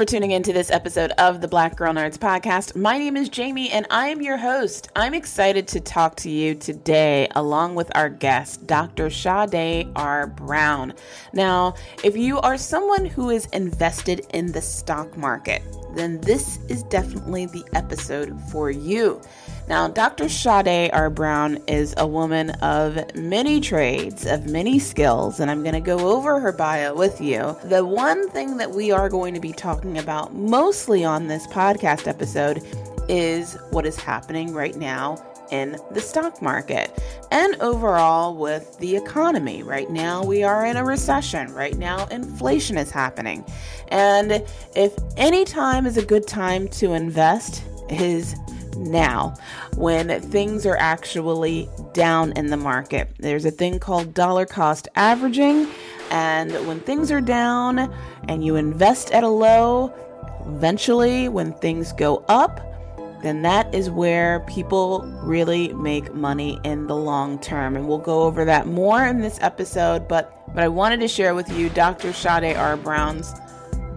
For tuning in to this episode of the Black Girl Nerds podcast. My name is Jamie and I am your host. I'm excited to talk to you today along with our guest, Dr. Sade R. Brown. Now, if you are someone who is invested in the stock market, then this is definitely the episode for you. Now, Dr. Sade R. Brown is a woman of many trades, of many skills, and I'm going to go over her bio with you. The one thing that we are going to be talking about mostly on this podcast episode is what is happening right now in the stock market and overall with the economy. Right now, we are in a recession. Right now, inflation is happening. And if any time is a good time to invest, is now when things are actually down in the market. There's a thing called dollar cost averaging. And when things are down and you invest at a low, eventually when things go up, then that is where people really make money in the long term. And we'll go over that more in this episode. But, but I wanted to share with you Dr. Sade R. Brown's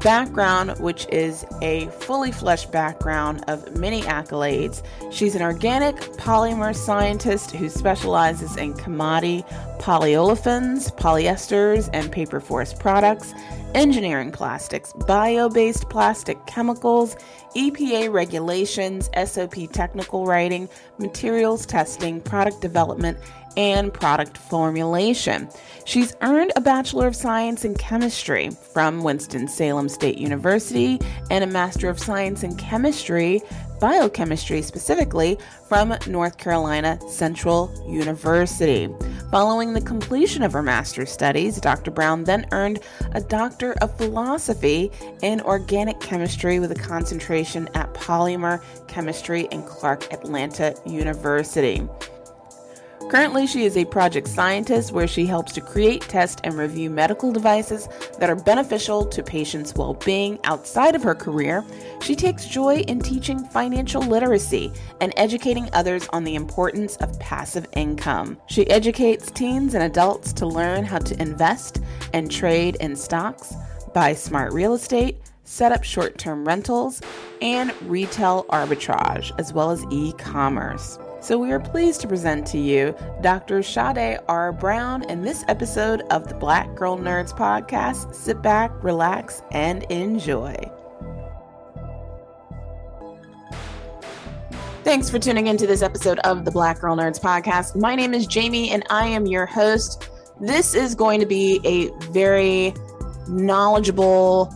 background, which is a fully fleshed background of many accolades. She's an organic polymer scientist who specializes in commodity polyolefins, polyesters, and paper forest products, engineering plastics, bio based plastic chemicals, EPA regulations, SOP technical writing, materials testing, product development, and product formulation. She's earned a Bachelor of Science in Chemistry from Winston-Salem State University and a Master of Science in Chemistry, Biochemistry specifically, from North Carolina Central University. Following the completion of her master's studies, Dr. Brown then earned a Doctor of Philosophy in Organic Chemistry with a concentration at Polymer Chemistry in Clark Atlanta University. Currently, she is a project scientist where she helps to create, test, and review medical devices that are beneficial to patients' well being. Outside of her career, she takes joy in teaching financial literacy and educating others on the importance of passive income. She educates teens and adults to learn how to invest and trade in stocks, buy smart real estate, set up short term rentals, and retail arbitrage, as well as e commerce. So, we are pleased to present to you Dr. Sade R. Brown in this episode of the Black Girl Nerds podcast. Sit back, relax, and enjoy. Thanks for tuning into this episode of the Black Girl Nerds podcast. My name is Jamie and I am your host. This is going to be a very knowledgeable,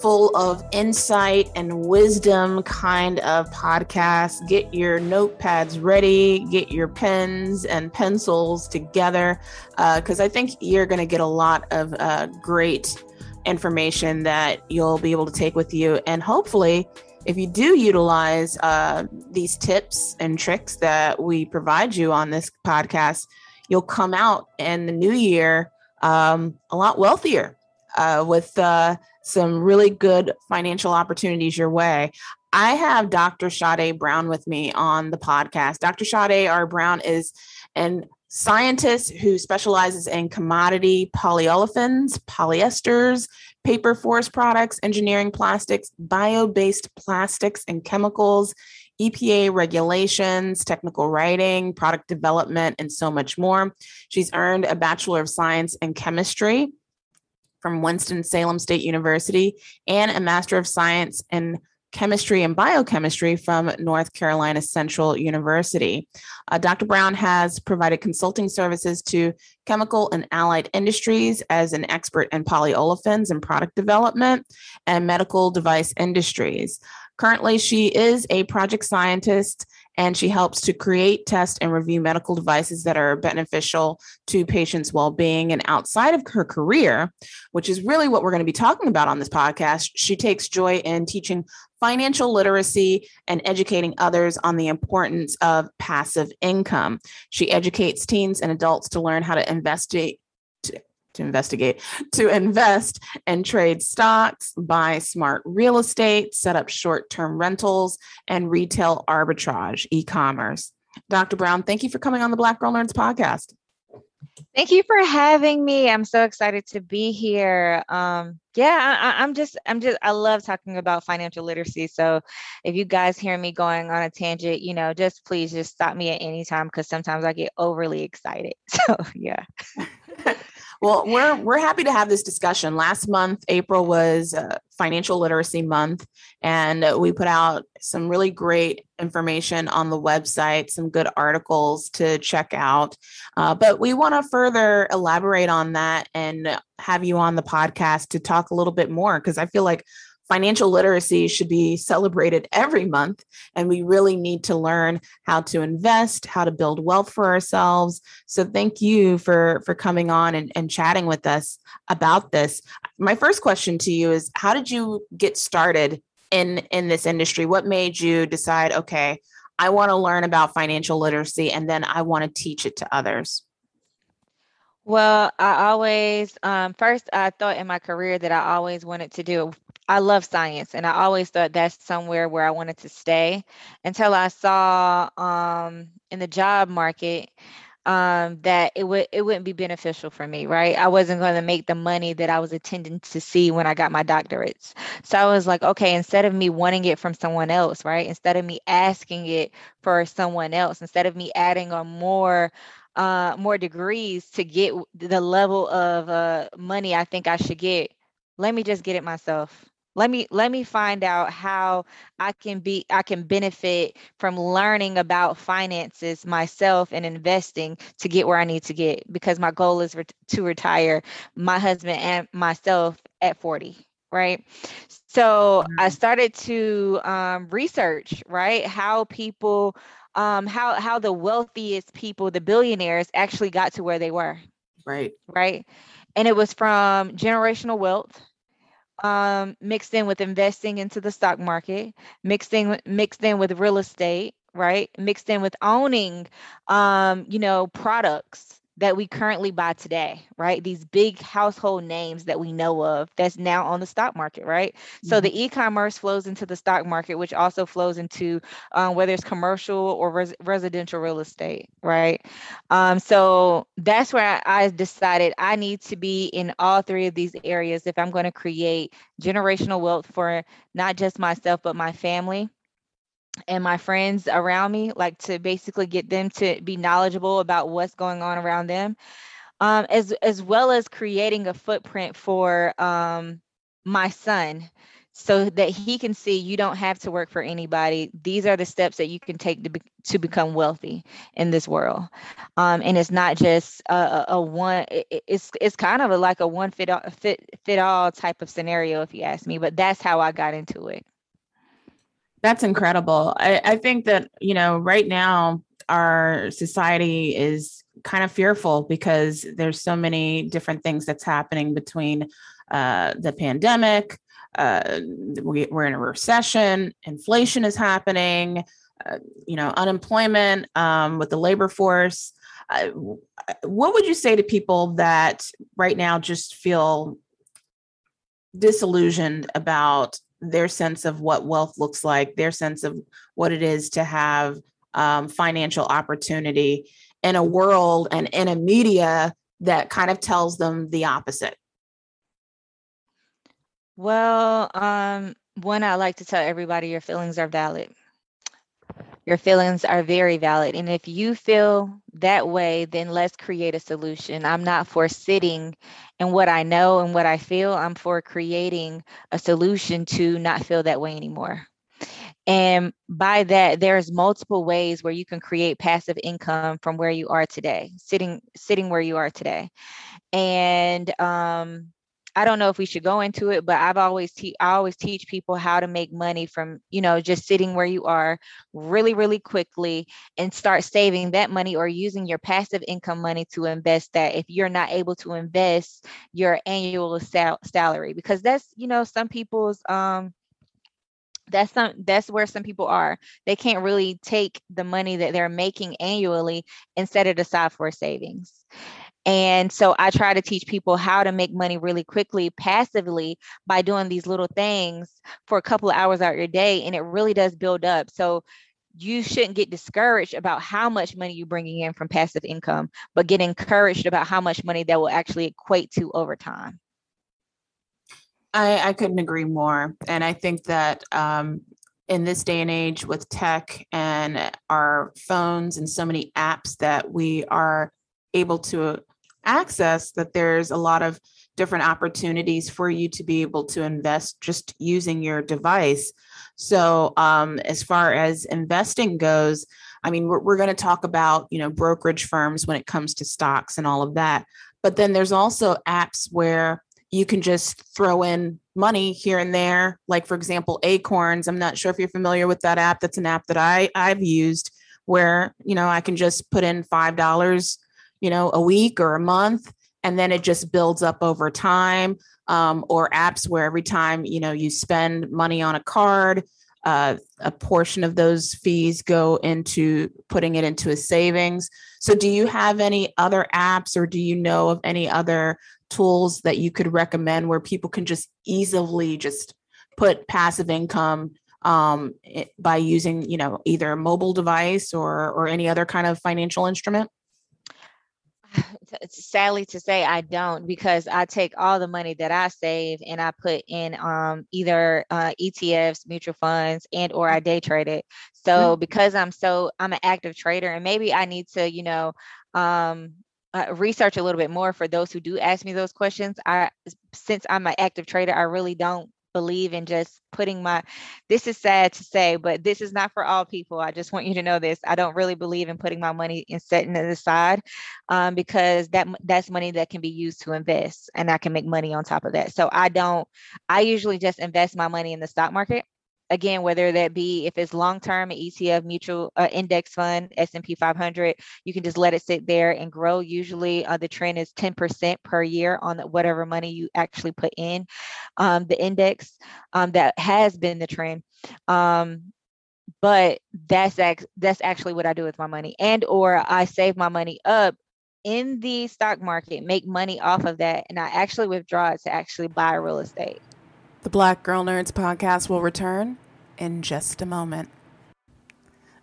full of insight and wisdom kind of podcast. Get your notepads ready, get your pens and pencils together, because uh, I think you're going to get a lot of uh, great information that you'll be able to take with you. And hopefully, if you do utilize uh, these tips and tricks that we provide you on this podcast, you'll come out in the new year um, a lot wealthier uh, with uh, some really good financial opportunities your way. I have Dr. Sade Brown with me on the podcast. Dr. Sade R. Brown is an scientist who specializes in commodity polyolefins, polyesters, paper forest products, engineering plastics, bio based plastics and chemicals, EPA regulations, technical writing, product development, and so much more. She's earned a Bachelor of Science in Chemistry from Winston-Salem State University and a Master of Science in chemistry and biochemistry from North Carolina Central University. Uh, Dr. Brown has provided consulting services to chemical and allied industries as an expert in polyolefins and product development and medical device industries. Currently, she is a project scientist and she helps to create, test, and review medical devices that are beneficial to patients' well being. And outside of her career, which is really what we're going to be talking about on this podcast, she takes joy in teaching financial literacy and educating others on the importance of passive income. She educates teens and adults to learn how to investigate to investigate, to invest and trade stocks, buy smart real estate, set up short term rentals, and retail arbitrage, e commerce. Dr. Brown, thank you for coming on the Black Girl Nerds podcast. Thank you for having me. I'm so excited to be here. Um, yeah, I, I'm just, I'm just, I love talking about financial literacy. So if you guys hear me going on a tangent, you know, just please just stop me at any time because sometimes I get overly excited. So yeah. Well, we're we're happy to have this discussion. Last month, April was uh, Financial Literacy Month, and we put out some really great information on the website, some good articles to check out. Uh, but we want to further elaborate on that and have you on the podcast to talk a little bit more because I feel like financial literacy should be celebrated every month and we really need to learn how to invest how to build wealth for ourselves. So thank you for for coming on and, and chatting with us about this. My first question to you is how did you get started in in this industry? What made you decide okay i want to learn about financial literacy and then i want to teach it to others well, I always, um, first, I thought in my career that I always wanted to do I love science and I always thought that's somewhere where I wanted to stay until I saw um, in the job market um, that it would it wouldn't be beneficial for me, right? I wasn't going to make the money that I was intending to see when I got my doctorates. So I was like, okay, instead of me wanting it from someone else, right? Instead of me asking it for someone else, instead of me adding on more uh, more degrees to get the level of uh, money I think I should get, let me just get it myself. Let me let me find out how i can be i can benefit from learning about finances myself and investing to get where i need to get because my goal is to retire my husband and myself at 40 right? So i mm-hmm. started to um, research right how people um, how how the wealthiest people the billionaires actually got to where they were right right and it was from generational wealth um, mixed in with investing into the stock market, mixed in mixed in with real estate, right? Mixed in with owning, um, you know, products that we currently buy today, right? These big household names that we know of that's now on the stock market, right? Mm-hmm. So the e-commerce flows into the stock market, which also flows into um, whether it's commercial or res- residential real estate, right? Um, so that's where I, I decided I need to be in all three of these areas if I'm going to create generational wealth for not just myself but my family and my friends around me, like to basically get them to be knowledgeable about what's going on around them, um, as as well as creating a footprint for um, my son, so that he can see you don't have to work for anybody. These are the steps that you can take to be, to become wealthy in this world, um, and it's not just a, a, one. It, it's it's kind of a, like a one fit all, fit fit all type of scenario, if you ask me. But that's how I got into it. That's incredible. I, I think that, you know, right now our society is kind of fearful because there's so many different things that's happening between uh, the pandemic. Uh, we, are in a recession. Inflation is happening. Uh, you know, unemployment um, with the labor force. Uh, what would you say to people that right now just feel disillusioned about their sense of what wealth looks like, their sense of what it is to have um, financial opportunity in a world and in a media that kind of tells them the opposite? Well, um, one, I like to tell everybody your feelings are valid. Your feelings are very valid. And if you feel that way, then let's create a solution. I'm not for sitting in what I know and what I feel. I'm for creating a solution to not feel that way anymore. And by that, there's multiple ways where you can create passive income from where you are today, sitting sitting where you are today. And um, I don't know if we should go into it, but I've always te- I always teach people how to make money from, you know, just sitting where you are really, really quickly and start saving that money or using your passive income money to invest that if you're not able to invest your annual sal- salary because that's, you know, some people's um that's some that's where some people are. They can't really take the money that they're making annually and set it aside for savings and so I try to teach people how to make money really quickly, passively by doing these little things for a couple of hours out your day. And it really does build up. So you shouldn't get discouraged about how much money you're bringing in from passive income, but get encouraged about how much money that will actually equate to over time. I, I couldn't agree more. And I think that um, in this day and age with tech and our phones and so many apps that we are able to access that there's a lot of different opportunities for you to be able to invest just using your device. So, um, as far as investing goes, I mean, we're, we're going to talk about, you know, brokerage firms when it comes to stocks and all of that. But then there's also apps where you can just throw in money here and there. Like, for example, Acorns. I'm not sure if you're familiar with that app. That's an app that I, I've used where, you know, I can just put in $5 you know, a week or a month, and then it just builds up over time. Um, or apps where every time you know you spend money on a card, uh, a portion of those fees go into putting it into a savings. So, do you have any other apps, or do you know of any other tools that you could recommend where people can just easily just put passive income um, by using, you know, either a mobile device or or any other kind of financial instrument? sadly to say I don't because I take all the money that I save and I put in um, either uh, ETFs, mutual funds, and or I day trade it. So mm-hmm. because I'm so I'm an active trader and maybe I need to you know um, uh, research a little bit more for those who do ask me those questions. I since I'm an active trader, I really don't believe in just putting my this is sad to say but this is not for all people. I just want you to know this. I don't really believe in putting my money and setting it aside um, because that that's money that can be used to invest and i can make money on top of that. So i don't i usually just invest my money in the stock market again whether that be if it's long term etf mutual uh, index fund s&p 500 you can just let it sit there and grow. Usually uh, the trend is 10% per year on whatever money you actually put in um, the index um, that has been the trend. Um, but that's ac- that's actually what i do with my money. And or i save my money up in the stock market make money off of that and i actually withdraw it to actually buy real estate the Black Girl Nerds podcast will return in just a moment.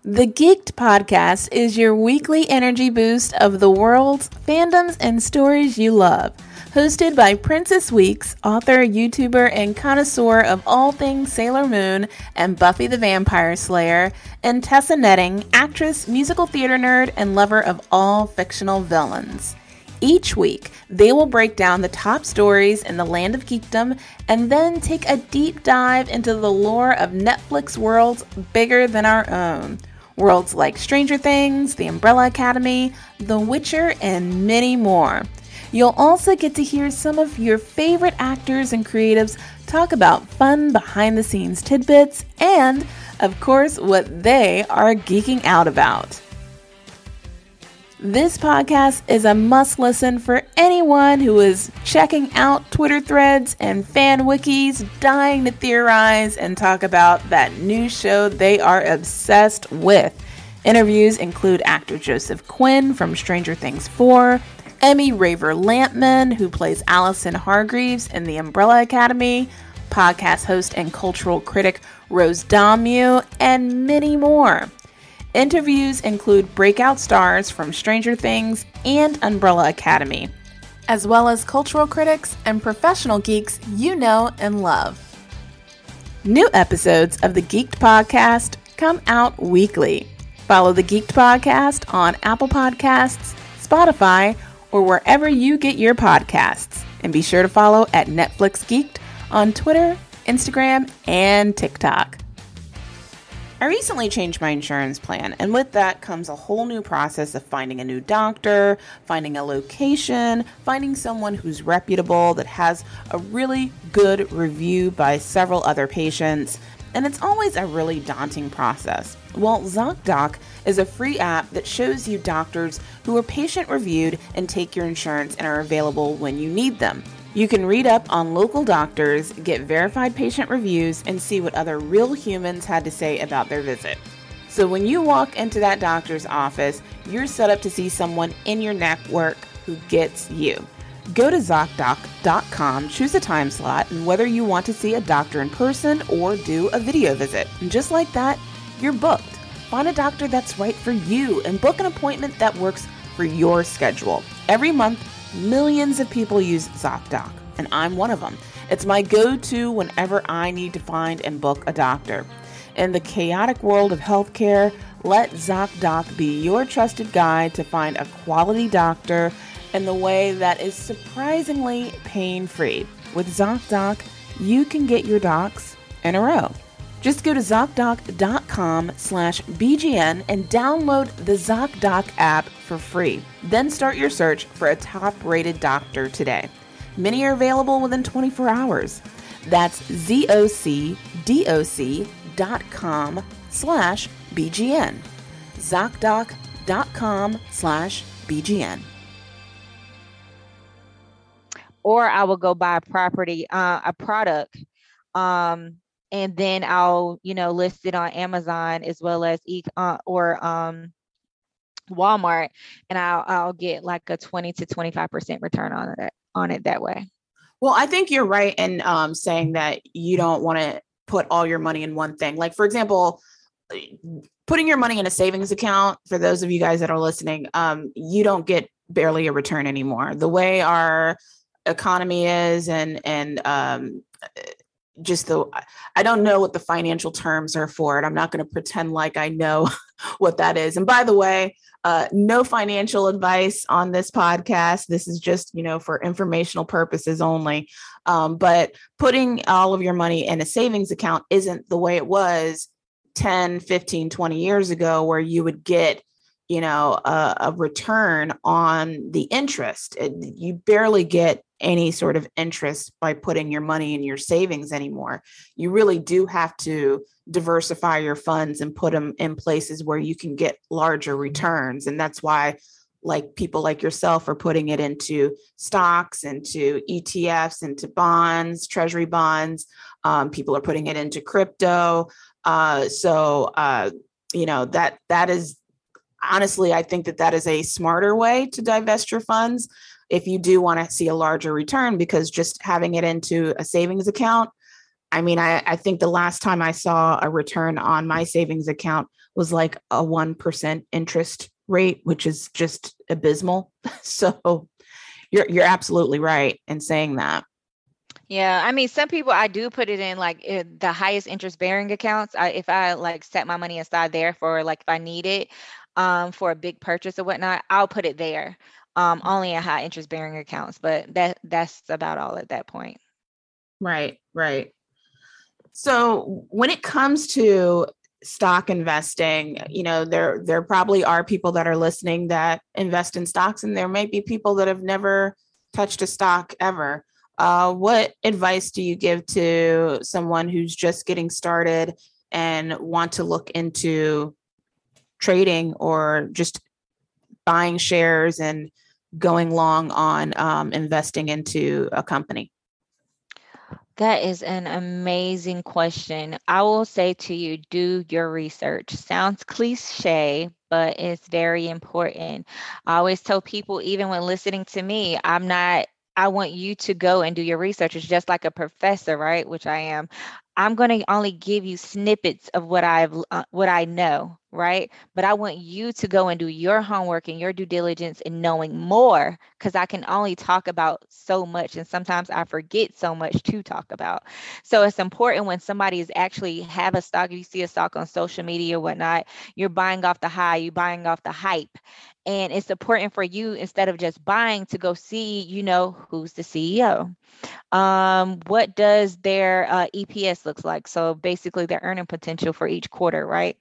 The Geeked podcast is your weekly energy boost of the world's fandoms and stories you love. Hosted by Princess Weekes, author, YouTuber, and connoisseur of all things Sailor Moon and Buffy the Vampire Slayer, and Tessa Netting, actress, musical theater nerd, and lover of all fictional villains. Each week, they will break down the top stories in the land of geekdom and then take a deep dive into the lore of Netflix worlds bigger than our own. Worlds like Stranger Things, The Umbrella Academy, The Witcher, and many more. You'll also get to hear some of your favorite actors and creatives talk about fun behind the scenes tidbits and, of course, what they are geeking out about. This podcast is a must listen for anyone who is checking out Twitter threads and fan wikis, dying to theorize and talk about that new show they are obsessed with. Interviews include actor Joseph Quinn from Stranger Things 4, Emmy Raver Lampman, who plays Allison Hargreaves in The Umbrella Academy, podcast host and cultural critic Rose Dommu, and many more. Interviews include breakout stars from Stranger Things and Umbrella Academy, as well as cultural critics and professional geeks you know and love. New episodes of the Geeked Podcast come out weekly. Follow the Geeked Podcast on Apple Podcasts, Spotify, or wherever you get your podcasts. And be sure to follow at Netflix Geeked on Twitter, Instagram, and TikTok. I recently changed my insurance plan, and with that comes a whole new process of finding a new doctor, finding a location, finding someone who's reputable that has a really good review by several other patients, and it's always a really daunting process. Well, ZocDoc is a free app that shows you doctors who are patient reviewed and take your insurance and are available when you need them. You can read up on local doctors, get verified patient reviews, and see what other real humans had to say about their visit. So when you walk into that doctor's office, you're set up to see someone in your network who gets you. Go to ZocDoc.com, choose a time slot, and whether you want to see a doctor in person or do a video visit. And just like that, you're booked. Find a doctor that's right for you and book an appointment that works for your schedule. Every month, millions of people use ZocDoc, and I'm one of them. It's my go to whenever I need to find and book a doctor. In the chaotic world of healthcare, let ZocDoc be your trusted guide to find a quality doctor in the way that is surprisingly pain free. With ZocDoc, you can get your docs in a row. Just go to ZocDoc.com slash BGN and download the ZocDoc app for free. Then start your search for a top rated doctor today. Many are available within 24 hours. That's ZocDoc.com slash BGN. ZocDoc.com slash BGN. Or I will go buy a property, uh, a product. Um, and then I'll, you know, list it on Amazon as well as e uh, or um, Walmart, and I'll I'll get like a twenty to twenty five percent return on it on it that way. Well, I think you're right in um, saying that you don't want to put all your money in one thing. Like, for example, putting your money in a savings account. For those of you guys that are listening, um, you don't get barely a return anymore. The way our economy is, and and um, just the I don't know what the financial terms are for it. I'm not going to pretend like I know what that is. And by the way, uh, no financial advice on this podcast. This is just, you know, for informational purposes only. Um, but putting all of your money in a savings account isn't the way it was 10, 15, 20 years ago, where you would get you know a, a, return on the interest you barely get any sort of interest by putting your money in your savings anymore. You really do have to diversify your funds and put them in places where you can get larger returns and that's why like people like yourself are putting it into stocks into etfs into bonds treasury bonds um, people are putting it into crypto uh, so uh, you know that that is honestly, I think that that is a smarter way to divest your funds if you do want to see a larger return because just having it into a savings account. I mean, I, I think the last time I saw a return on my savings account was like a 1% interest rate, which is just abysmal. So you're, you're absolutely right in saying that. Yeah, I mean, some people I do put it in like the highest interest bearing accounts. I, if I like set my money aside there for like if I need it, um, for a big purchase or whatnot, I'll put it there. Um, mm-hmm. only in high interest bearing accounts, but that that's about all at that point. Right, right. So when it comes to stock investing, you know, there there probably are people that are listening that invest in stocks, and there may be people that have never touched a stock ever. Uh, what advice do you give to someone who's just getting started and want to look into trading or just buying shares and going long on um, investing into a company? That is an amazing question. I will say to you, do your research. Sounds cliche, but it's very important. I always tell people, even when listening to me, I'm not I want you to go and do your research. It's just like a professor, right? Which I am. I'm going to only give you snippets of what I've uh, what I know, right? But I want you to go and do your homework and your due diligence in knowing more cuz I can only talk about so much and sometimes I forget so much to talk about. So it's important when somebody is actually have a stock, you see a stock on social media or whatnot, you're buying off the high, you're buying off the hype. And it's important for you instead of just buying to go see, you know, who's the CEO Um, what does their uh, EPS looks like? So basically, their earning potential for each quarter, right?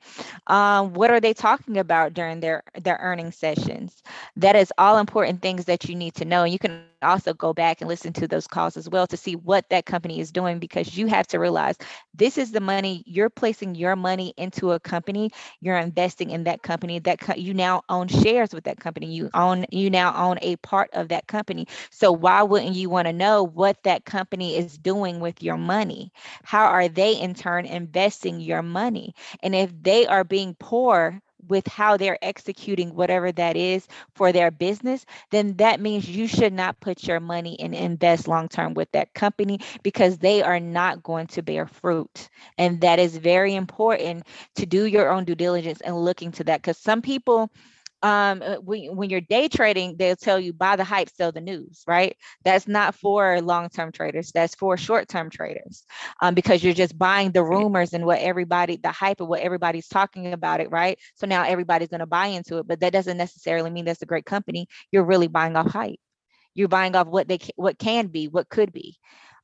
Um, what are they talking about during their their earning sessions? That is all important things that you need to know. You can also go back and listen to those calls as well to see what that company is doing because you have to realize this is the money you're placing your money into a company you're investing in that company that co- you now own shares with that company you own you now own a part of that company. So why wouldn't you want to know what that company is doing with your money? How are they in turn investing your money? And if they are being poor with how they're executing whatever that is for their business, then that means you should not put your money and invest long term with that company because they are not going to bear fruit. And that is very important to do your own due diligence and look into that because some people um, uh, when, when you're day trading, they'll tell you buy the hype, sell the news, right? That's not for long term traders, that's for short term traders um, because you're just buying the rumors and what everybody, the hype of what everybody's talking about it, right? So now everybody's going to buy into it, but that doesn't necessarily mean that's a great company. You're really buying off hype. You're buying off what they what can be, what could be.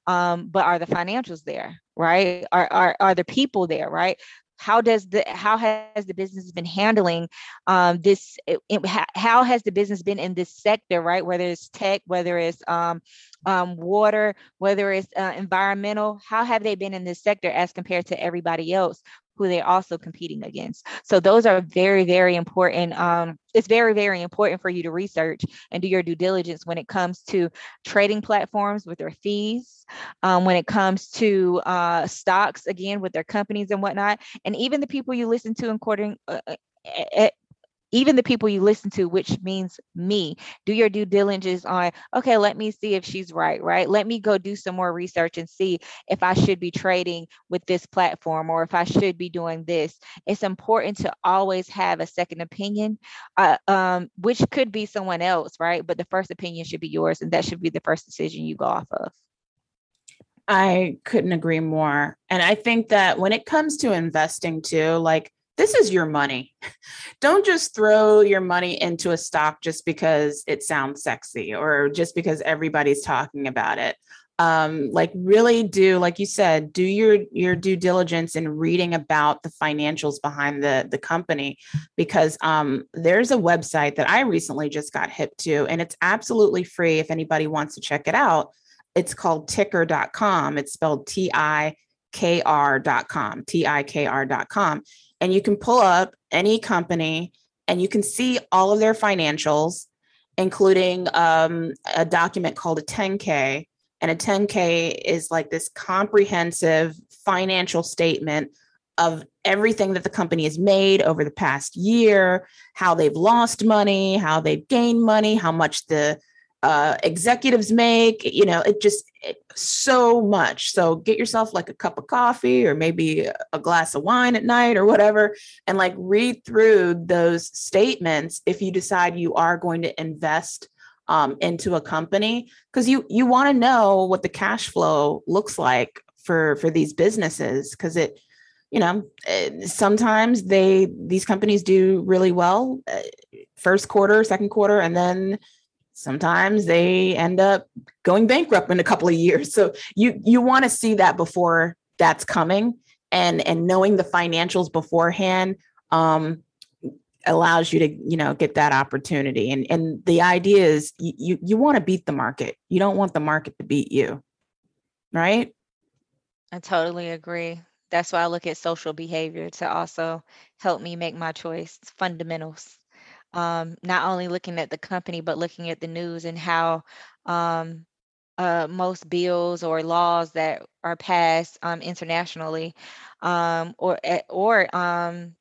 Um, but are the financials there, right? Are, are are the people there, right? How does the how has the business been handling um, this it, it, how has the business been in this sector right? Whether it's tech whether it's um, um, water whether it's uh, environmental how have they been in this sector as compared to everybody else who they're also competing against. So those are very, very important. Um, it's very, very important for you to research and do your due diligence when it comes to trading platforms with their fees, um, when it comes to uh, stocks, again, with their companies and whatnot, and even the people you listen to according uh, uh even the people you listen to, which means me, do your due diligence on, okay, let me see if she's right, right? Let me go do some more research and see if I should be trading with this platform or if I should be doing this. It's important to always have a second opinion, uh, um, which could be someone else, right? But the first opinion should be yours, and that should be the first decision you go off of. I couldn't agree more. And I think that when it comes to investing too, like this is your money. Don't just throw your money into a stock just because it sounds sexy or just because everybody's talking about it. Um, like really do, like you said, do your your due diligence in reading about the financials behind the the company, because um, there's a website that I recently just got hip to, and it's absolutely free if anybody wants to check it out. It's called tikr.com. It's spelled T I K R.com, T I K R.com and you can pull up any company and you can see all of their financials, including um, a document called a 10K. And a 10K is like this comprehensive financial statement of everything that the company has made over the past year, how they've lost money, how they've gained money, how much the uh, executives make. You know, it just it, so much. So get yourself like a cup of coffee or maybe a glass of wine at night or whatever, and like read through those statements if you decide you are going to invest um, into a company because you you want to know what the cash flow looks like for for these businesses because it you know sometimes they these companies do really well eh, first quarter second quarter and then sometimes they end up going bankrupt in a couple of years. So you you want to see that before that's coming and and knowing the financials beforehand um allows you to you know get that opportunity. And and the idea is you you, you want to beat the market. You don't want the market to beat you. Right? I totally agree. That's why i look at social behavior to also help me make my choice fundamentals um, not only looking at the company, but looking at the news and how um, uh, most bills or laws that are passed um, internationally um, or eh, or um,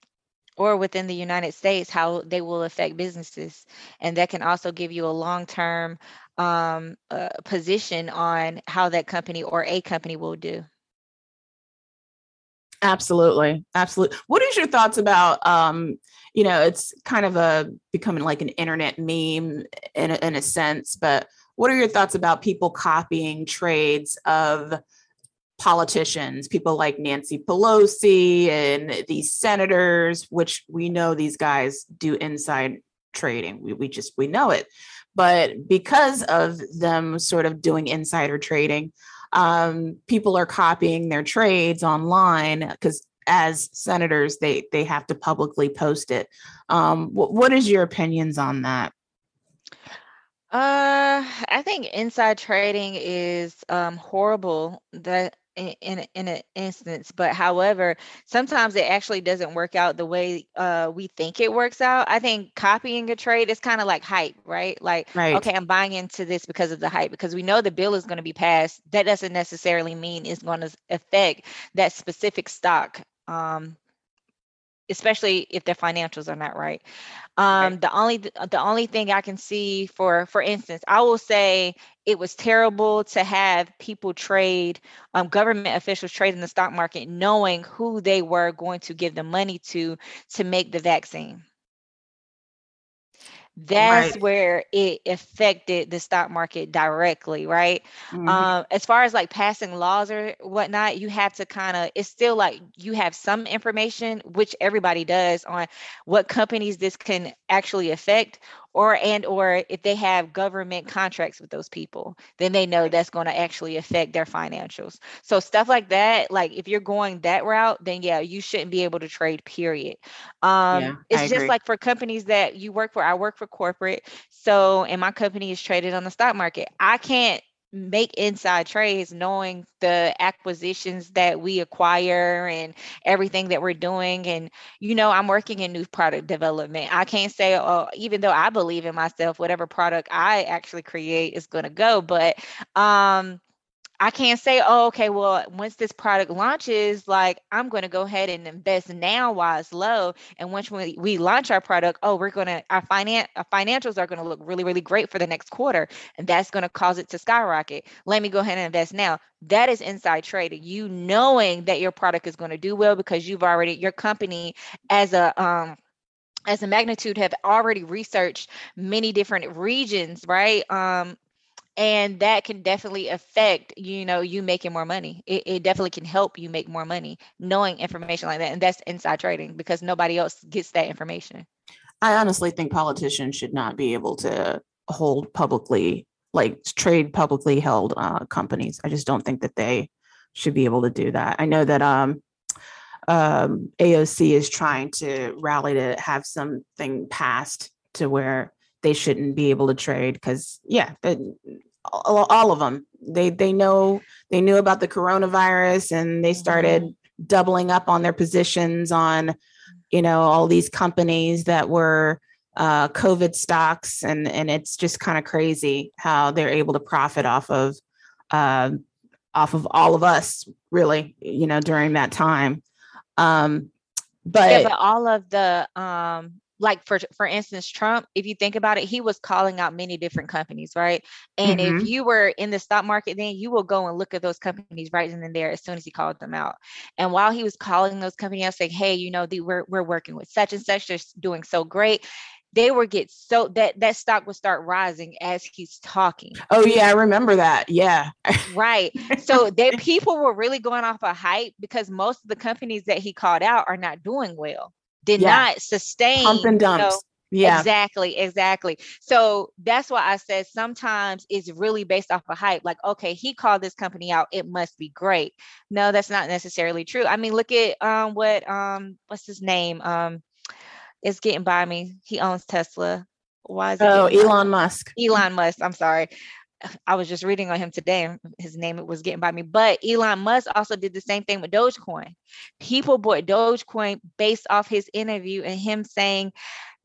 or within the United States, how they will affect businesses, and that can also give you a long-term um, uh, position on how that company or a company will do. Absolutely. Absolutely. What is your thoughts about um, you know, it's kind of a becoming like an internet meme in a, in a sense, but what are your thoughts about people copying trades of politicians, people like Nancy Pelosi and these senators, which we know these guys do inside trading. We, we just we know it. But because of them sort of doing insider trading, um, people are copying their trades online because as senators they they have to publicly post it. Um, what, what is your opinions on that? Uh, I think inside trading is um horrible. That in in, in an instance but however sometimes it actually doesn't work out the way uh, we think it works out i think copying a trade is kind of like hype right like right. okay i'm buying into this because of the hype because we know the bill is going to be passed that doesn't necessarily mean it's going to affect that specific stock um, especially if their financials are not right. Um, right. The only the only thing I can see for for instance, I will say it was terrible to have people trade, um, government officials trade in the stock market, knowing who they were going to give the money to to make the vaccine that's right. where it affected the stock market directly right mm-hmm. um as far as like passing laws or whatnot you have to kind of it's still like you have some information which everybody does on what companies this can actually affect or and or if they have government contracts with those people then they know that's going to actually affect their financials so stuff like that like if you're going that route then yeah you shouldn't be able to trade period um yeah, it's I just agree. like for companies that you work for i work for corporate so and my company is traded on the stock market i can't make inside trades knowing the acquisitions that we acquire and everything that we're doing and you know i'm working in new product development. I can't say oh even though i believe in myself whatever product i actually create is going to go but um I can't say, oh, okay, well, once this product launches, like I'm going to go ahead and invest now while it's low. And once we, we launch our product, oh, we're going to, our, finan- our financials are going to look really, really great for the next quarter. And that's going to cause it to skyrocket. Let me go ahead and invest now. That is inside trading. You knowing that your product is going to do well because you've already, your company as a, um, as a magnitude have already researched many different regions right um and that can definitely affect you know you making more money. It, it, definitely can help you make more money knowing information like that and that's inside trading because nobody else gets that information. I honestly think politicians should not be able to hold publicly like trade publicly held uh, companies. I just don't think that they should be able to do that. I know that um, um, aoc is trying to rally to have something passed to where they shouldn't be able to trade because yeah all, all of them. They they know they knew about the coronavirus and they started mm-hmm. doubling up on their positions on, you know, all these companies that were uh, COVID stocks, and and it's just kind of crazy how they're able to profit off of uh, off of all of us, really, you know, during that time. Um, but, yeah, but all of the um, like for for instance trump if you think about it he was calling out many different companies right and mm-hmm. if you were in the stock market then you will go and look at those companies right in and there as soon as he called them out and while he was calling those companies out saying hey you know the, we're, we're working with such and such they're doing so great they would get so that that stock would start rising as he's talking. Oh yeah, I remember that. Yeah. right. So they people were really going off a of hype because most of the companies that he called out are not doing well did yeah. not sustain pump and dumps. Yeah. Exactly. Exactly. So that's why I said sometimes it's really based off of hype. Like, okay, he called this company out. It must be great. No, that's not necessarily true. I mean, look at um what um what's his name? Um it's getting by me. He owns Tesla. Why is it? Oh, Elon Musk. Elon Musk. I'm sorry. I was just reading on him today, and his name was getting by me. But Elon Musk also did the same thing with Dogecoin. People bought Dogecoin based off his interview and him saying,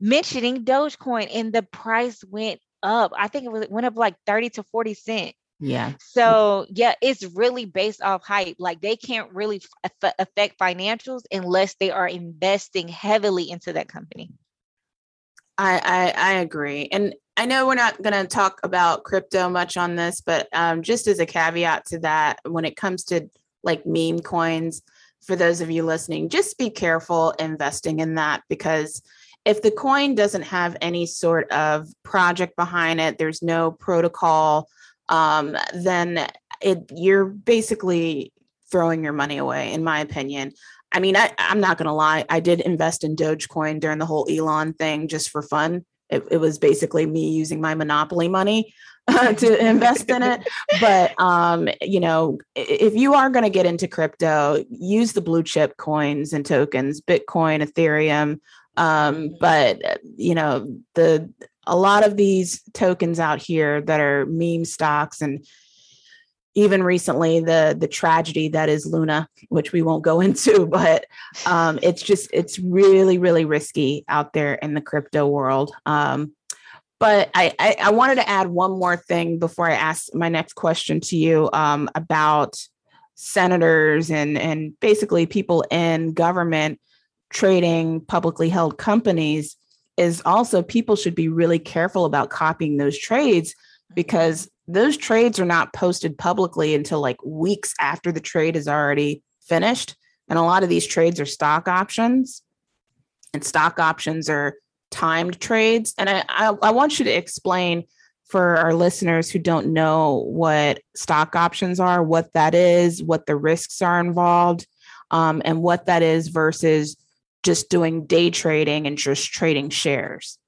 mentioning Dogecoin, and the price went up. I think it was it went up like 30 to 40 cent. Yeah. So, yeah, it's really based off hype. Like they can't really f- affect financials unless they are investing heavily into that company. I, I, I agree. And I know we're not going to talk about crypto much on this, but um, just as a caveat to that, when it comes to like meme coins, for those of you listening, just be careful investing in that because if the coin doesn't have any sort of project behind it, there's no protocol, um, then it you're basically throwing your money away, in my opinion. I mean, I, I'm not gonna lie, I did invest in Dogecoin during the whole Elon thing just for fun it, it was basically me using my monopoly money uh, to invest in it. But um, you know, if you are going to get into crypto, use the blue chip coins and tokens, Bitcoin, Ethereum. Um, mm-hmm. but you know, the a lot of these tokens out here that are meme stocks and even recently the the tragedy that is Luna, which we won't go into, but um, it's just it's really really risky out there in the crypto world. Um, but I, I, I wanted to add one more thing before I ask my next question to you um, about senators and and basically people in government trading publicly held companies is also people should be really careful about copying those trades because those trades are not posted publicly until like weeks after the trade is already finished. And a lot of these trades are stock options, and stock options are timed trades. And I, I, I want you to explain for our listeners who don't know what stock options are, what that is, what the risks are involved, um, and what that is versus just doing day trading and just trading shares.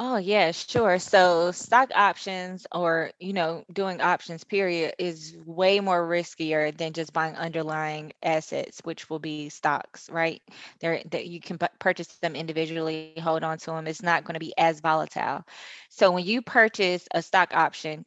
Oh, yeah, sure. So stock options or, you know, doing options period is way more riskier than just buying underlying assets, which will be stocks, right? There that you can purchase them individually, hold on to them. It's not going to be as volatile. So when you purchase a stock option,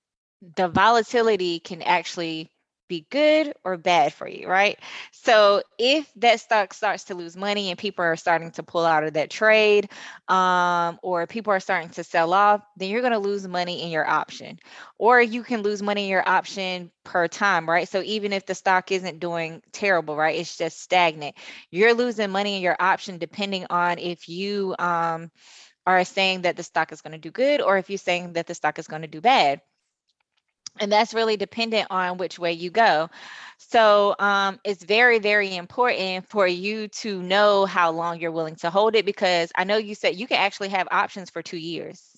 the volatility can actually be good or bad for you, right? So if that stock starts to lose money and people are starting to pull out of that trade, um, or people are starting to sell off, then you're going to lose money in your option. Or you can lose money in your option per time, right? So even if the stock isn't doing terrible, right, it's just stagnant, you're losing money in your option depending on if you um, are saying that the stock is going to do good or if you're saying that the stock is going to do bad and that's really dependent on which way you go. So um, it's very very important for you to know how long you're willing to hold it because i know you said you can actually have options for two years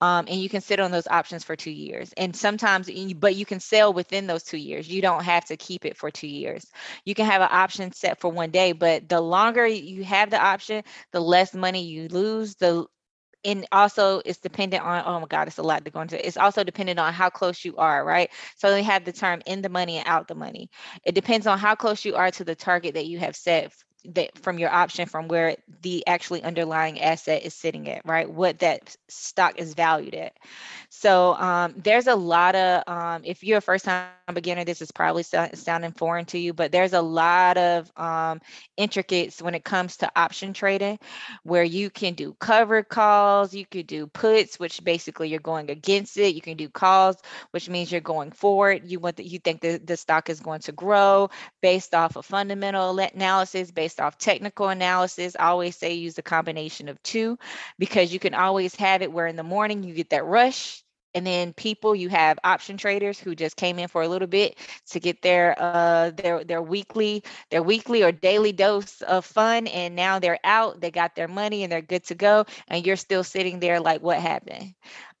um, and you can sit on those options for two years. And sometimes but you can sell within those two years. You don't have to keep it for two years. You can have an option set for one day but the longer you have the option the less money you lose the and also it's dependent on oh my god it's a lot to go into. It's also dependent on how close you are right? So they have the term in the money and out the money. It depends on how close you are to the target that you have set that from your option from where the actually underlying asset is sitting at, right? What that stock is valued at. So um, there's a lot of, um, if you're a first time beginner, this is probably sounding foreign to you, but there's a lot of um, intricates when it comes to option trading where you can do covered calls, you could do puts, which basically you're going against it. You can do calls, which means you're going forward. You want that you think the, the stock is going to grow based off of fundamental analysis, based based off technical analysis. I always say use a combination of two because you can always have it where in the morning you get that rush and then people you have option traders who just came in for a little bit to get their uh their their weekly their weekly or daily dose of fun and now they're out they got their money and they're good to go and you're still sitting there like what happened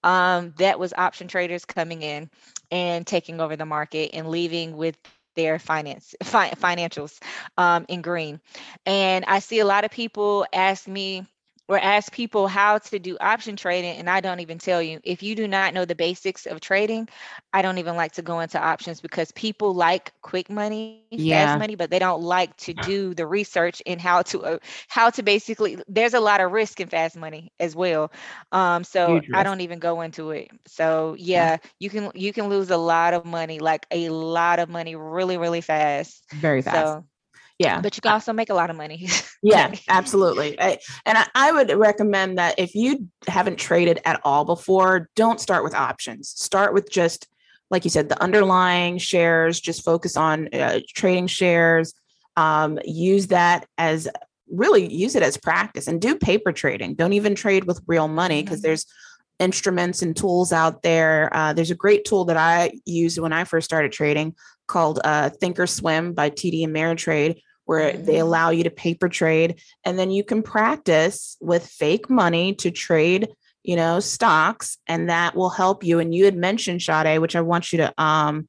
um that was option traders coming in and taking over the market and leaving with their finance fi- financials um, in green. And I see a lot of people ask me or ask people how to do option trading and I don't even tell you. If you do not know the basics of trading, I don't even like to go into options because people like quick money, yeah. fast money, but they don't like to do the research in how to uh, how to basically there's a lot of risk in fast money as well. Um so I don't even go into it. So yeah, yeah, you can you can lose a lot of money, like a lot of money really really fast. Very fast. So yeah. but you can also make a lot of money yeah absolutely. I, and I, I, would recommend that if you haven't traded at all before don't start with options. Start with just like you said the underlying shares just focus on uh, trading shares. Um, use that as really use it as practice and do paper trading. Don't even trade with real money because mm-hmm. there's instruments and tools out there. Uh, there's a great tool that i used when i first started trading called uh, Thinkorswim by TD Ameritrade, where mm-hmm. they allow you to paper trade and then you can practice with fake money to trade you know stocks and that will help you and you had mentioned Sade which I want you to um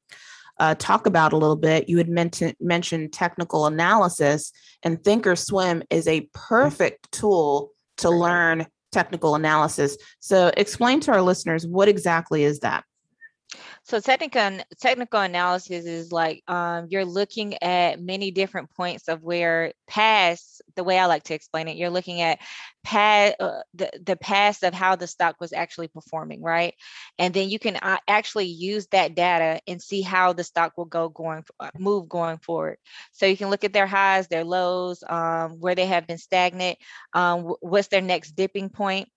uh, talk about a little bit you had mentioned mentioned technical analysis and thinkorswim is a perfect tool to learn technical analysis. So explain to our listeners what exactly is that? So technical technical analysis is like um, you're looking at many different points of where past the way I like to explain it, you're looking at past uh, the the past of how the stock was actually performing, right? And then you can uh, actually use that data and see how the stock will go going uh, move going forward. So you can look at their highs, their lows, um, where they have been stagnant, um, what's their next dipping point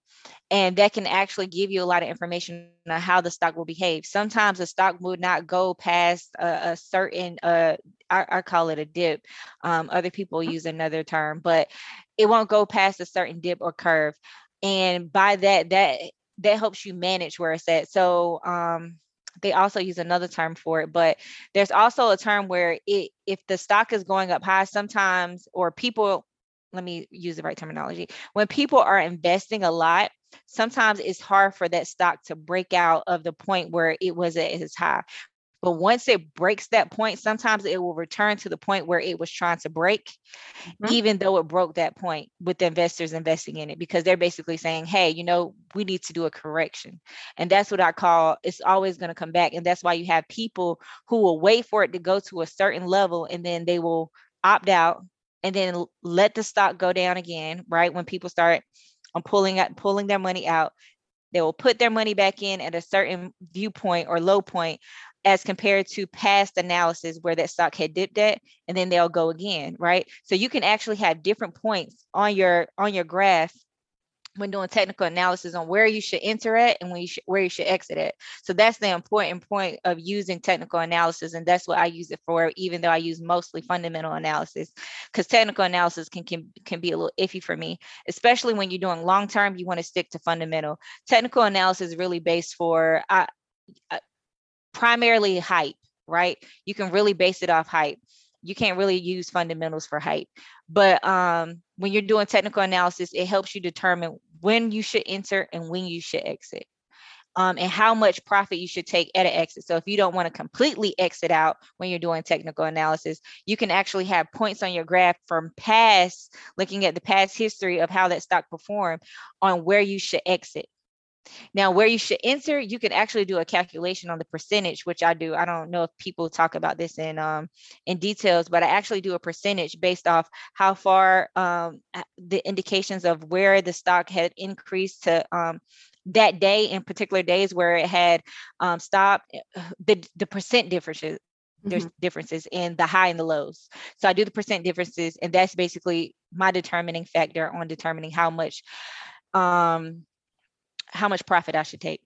and that can actually give you a lot of information on how the stock will behave. Sometimes the stock would not go past a, a certain, uh, I, I, call it a dip. Um, other people use another term, but it won't go past a certain dip or curve. And by that, that that helps you manage where it's at. So um, they also use another term for it, but there's also a term where it if the stock is going up high, sometimes or people let me use the right terminology. When people are investing a lot, sometimes it's hard for that stock to break out of the point where it was at its high. But once it breaks that point, sometimes it will return to the point where it was trying to break, mm-hmm. even though it broke that point with the investors investing in it, because they're basically saying, hey, you know, we need to do a correction. And that's what I call it's always going to come back. And that's why you have people who will wait for it to go to a certain level and then they will opt out and then let the stock go down again, right? When people start um, pulling out, pulling their money out, they will put their money back in at a certain viewpoint or low point as compared to past analysis where that stock had dipped at and then they'll go again right so you can actually have different points on your on your graph when doing technical analysis on where you should enter at and when you where you should exit at. So that's the important point of using technical analysis, and that's what I use it for. Even though I use mostly fundamental analysis, because technical analysis can, can can be a little iffy for me, especially when you're doing long term. You want to stick to fundamental. Technical analysis is really based for primarily hype, right? You can really base it off hype you can't really use fundamentals for hype. But um, when you're doing technical analysis, it helps you determine when you should enter and when you should exit. Um, and how much profit you should take at an exit. So if you don't want to completely exit out when you're doing technical analysis, you can actually have points on your graph from past, looking at the past history of how that stock performed on where you should exit. Now, where you should enter, you can actually do a calculation on the percentage, which I do. I don't know if people talk about this in um, in details, but I actually do a percentage based off how far um, the indications of where the stock had increased to um, that day in particular days where it had um, stopped eh, the the percent differences there's mm-hmm. differences in the high and the lows. So I do the percent differences, and that's basically my determining factor on determining how much um how much profit I should take.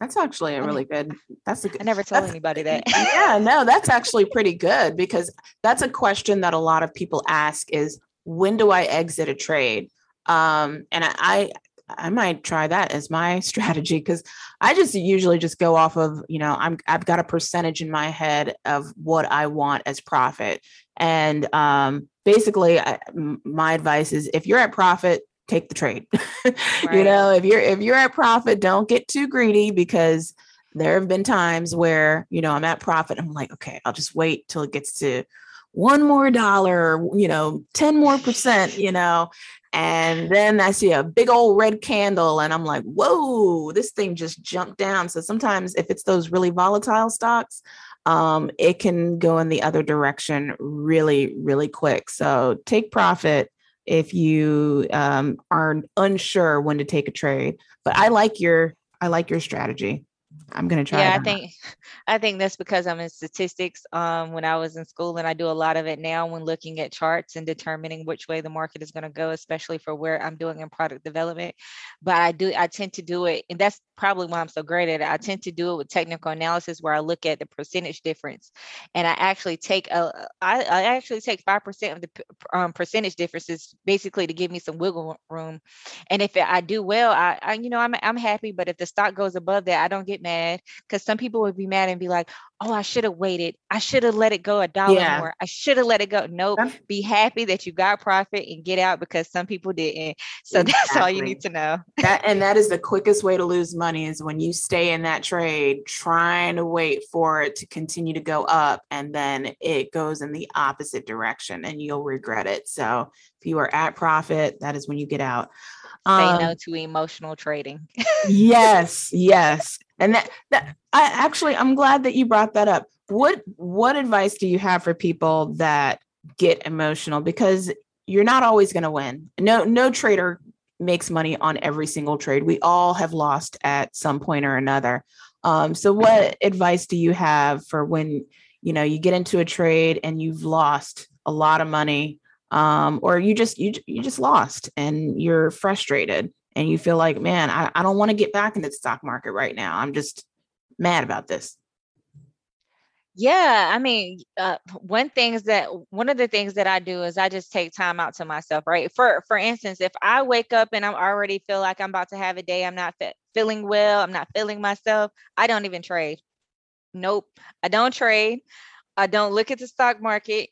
That's actually a really good. That's a good. I never told anybody that. yeah, no, that's actually pretty good because that's a question that a lot of people ask: is when do I exit a trade? Um, and I, I might try that as my strategy because I just usually just go off of you know I'm I've got a percentage in my head of what I want as profit, and um, basically I, my advice is if you're at profit, take the trade. right. You know, if you're if you're at profit, don't get too greedy because there have been times where, you know, I'm at profit. I'm like, okay, I'll just wait till it gets to one more dollar, you know, 10 more percent, you know. And then I see a big old red candle and I'm like, whoa, this thing just jumped down. So sometimes if it's those really volatile stocks, um, it can go in the other direction really, really quick. So take profit if you um, are unsure when to take a trade. But I like your I like your strategy. I'm gonna try. Yeah, I think I think that's because I'm in statistics. Um, when I was in school, and I do a lot of it now when looking at charts and determining which way the market is going to go, especially for where I'm doing in product development. But I do I tend to do it, and that's probably why I'm so great at it. I tend to do it with technical analysis where I look at the percentage difference, and I actually take a I, I actually take five percent of the um, percentage differences basically to give me some wiggle room. And if I do well, I, I you know I'm I'm happy. But if the stock goes above that, I don't get mad because some people would be mad and be like, oh, I should have waited. I should have let it go a dollar Yeah. more. I should have let it go. Nope. That's- Be happy that you got profit and get out because some people didn't. So that's all you need to know. that and that is the quickest way to lose money is when you stay in that trade trying to wait for it to continue to go up and then it goes in the opposite direction and you'll regret it so if you are at profit that is when you get out Say Um, no to emotional trading. yes yes and that that i actually i'm glad that you brought that up. What what advice do you have for people that get emotional? Because you're not always going to win. No no trader makes money on every single trade. We all have lost at some point or another. Um, so what advice do you have for when you know you get into a trade and you've lost a lot of money um, or you just you, you just lost and you're frustrated and you feel like man i, I don't want to get back into the stock market right now i'm just mad about this Yeah, I mean, uh, one things that one of the things that I do is I just take time out to myself, right? For for instance, if I wake up and I'm already feel like I'm about to have a day, I'm not fe- feeling well, I'm not feeling myself, I don't even trade. Nope, I don't trade. I don't look at the stock market.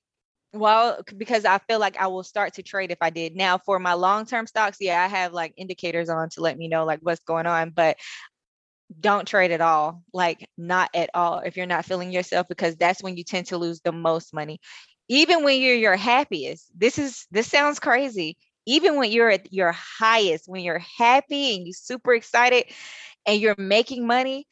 Well, because I feel like I will start to trade if I did. Now, for my long-term stocks, yeah, I have like indicators on to let me know like what's going on, but don't trade at all like not at all if you're not feeling yourself because that's when you tend to lose the most money even when you're your happiest this is this sounds crazy even when you're at your highest when you're happy and you're super excited and you're making money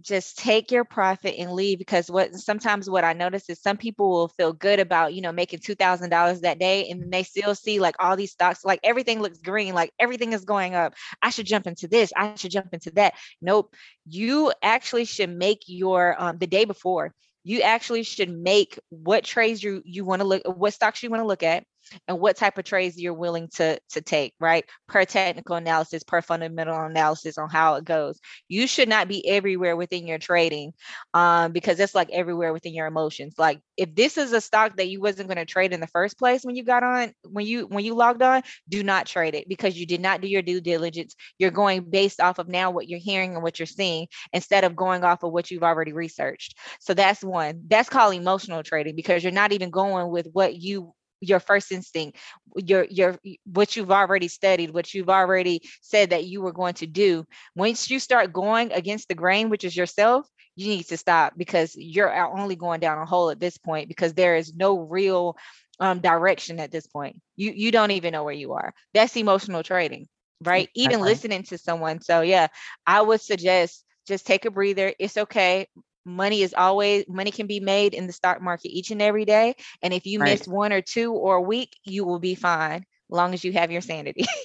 just take your profit and leave because what sometimes what I notice is some people will feel good about you know making two thousand dollars that day and they still see like all these stocks like everything looks green like everything is going up. I should jump into this I should jump into that. Nope. You actually should make your um, the day before you actually should make what trades you you want to look what stocks you want to look at and what type of trades you're willing to to take right? Per technical analysis per fundamental analysis on how it goes. You should not be everywhere within your trading um because it's like everywhere within your emotions. Like if this is a stock that you wasn't going to trade in the first place when you got on when you when you logged on do not trade it because you did not do your due diligence. You're going based off of now what you're hearing and what you're seeing instead of going off of what you've already researched. So that's one. That's called emotional trading because you're not even going with what you your first instinct your your what you've already studied what you've already said that you were going to do. Once you start going against the grain which is yourself you need to stop because you're only going down a hole at this point because there is no real um, direction at this point. You you don't even know where you are. That's emotional trading right? Even Exactly. listening to someone. So yeah i would suggest just take a breather. It's okay money is always money can be made in the stock market each and every day and if you Right. miss one or two or a week you will be fine long as you have your sanity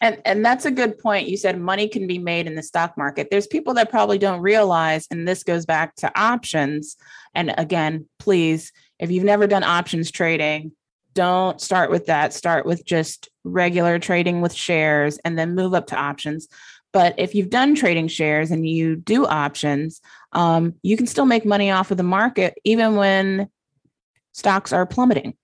And and that's a good point. You said money can be made in the stock market. There's people that probably don't realize, and this goes back to options. And again, please, if you've never done options trading, don't start with that. Start with just regular trading with shares and then move up to options. But if you've done trading shares and you do options, um, you can still make money off of the market even when stocks are plummeting.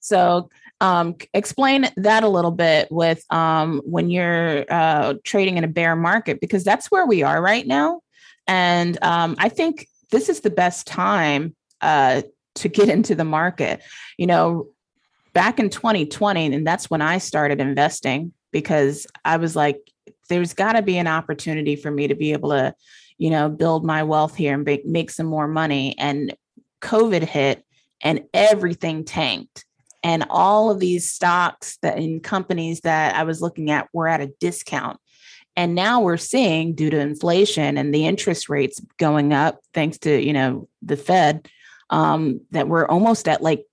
So um, explain that a little bit with um, when you're uh, trading in a bear market because that's where we are right now and um, i think this is the best time uh, to get into the market you know back in 2020 and that's when i started investing because i was like there's got to be an opportunity for me to be able to you know build my wealth here and make, make some more money and covid hit and everything tanked and all of these stocks that in companies that I was looking at were at a discount. And now we're seeing due to inflation and the interest rates going up, thanks to you know the Fed, um, that we're almost at like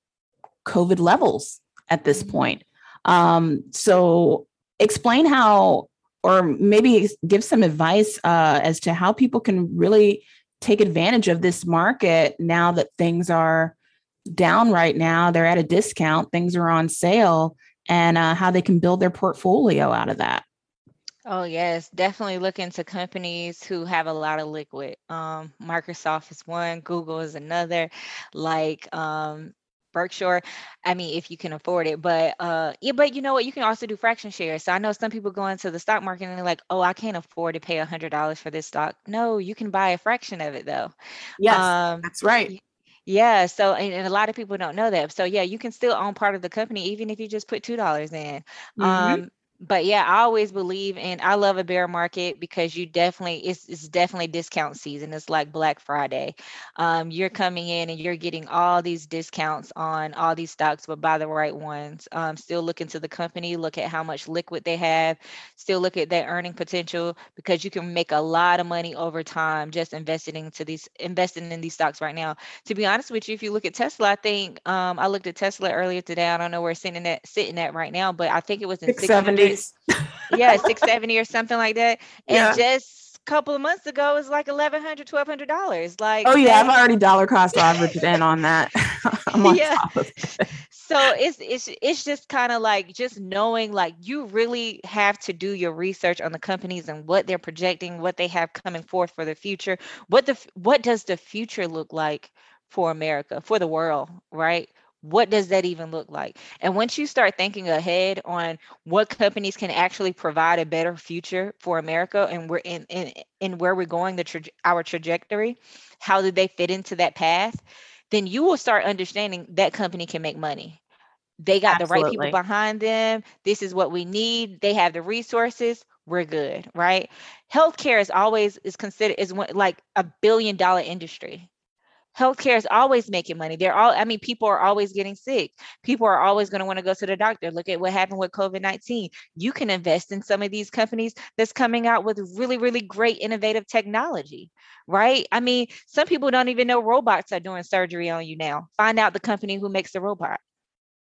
COVID levels at this point. Um, so explain how, or maybe give some advice uh, as to how people can really take advantage of this market now that things are down right now. They're at a discount, things are on sale, and uh, how they can build their portfolio out of that. Oh yes, definitely look into companies who have a lot of liquid. Um, Microsoft is one, Google is another. Like um, Berkshire. I mean, if you can afford it, but uh, yeah, but you know what? You can also do fraction shares. So I know some people go into the stock market and they're like, "Oh, I can't afford to pay a hundred dollars for this stock." No, you can buy a fraction of it though. Yes, um, that's right. Yeah. So, and, and, a lot of people don't know that. So, yeah, you can still own part of the company even if you just put two dollars in. Mm-hmm. Um, but yeah, I always believe in I love a bear market because you definitely it's it's definitely discount season. It's like Black Friday. Um, you're coming in and you're getting all these discounts on all these stocks, but buy the right ones. Um, still look into the company, look at how much liquid they have, still look at their earning potential because you can make a lot of money over time just investing into these investing in these stocks right now. To be honest with you, if you look at Tesla, I think um, I looked at Tesla earlier today. I don't know where it's sitting at sitting at right now, but I think it was in 670 yeah, 670 or something like that. And yeah. just a couple of months ago, it was like 1100 $1,200. Like, oh, yeah, I've already dollar cost averaged in on that. I'm on yeah. top of it. So it's it's it's just kind of like just knowing like you really have to do your research on the companies and what they're projecting, what they have coming forth for the future. What the what does the future look like for America, for the world, right? What does that even look like? And once you start thinking ahead on what companies can actually provide a better future for america and we're in in, in where we're going the tra- our trajectory how do they fit into that path? Then you will start understanding that company can make money. They got Absolutely. the right people behind them. This is what we need. They have the resources. We're good right? Healthcare is always is considered is one, like a billion dollar industry healthcare is always making money. They're all, I mean, people are always getting sick. People are always going to want to go to the doctor. Look at what happened with COVID 19. You can invest in some of these companies that's coming out with really, really great innovative technology, right? I mean, some people don't even know robots are doing surgery on you now. Find out the company who makes the robot.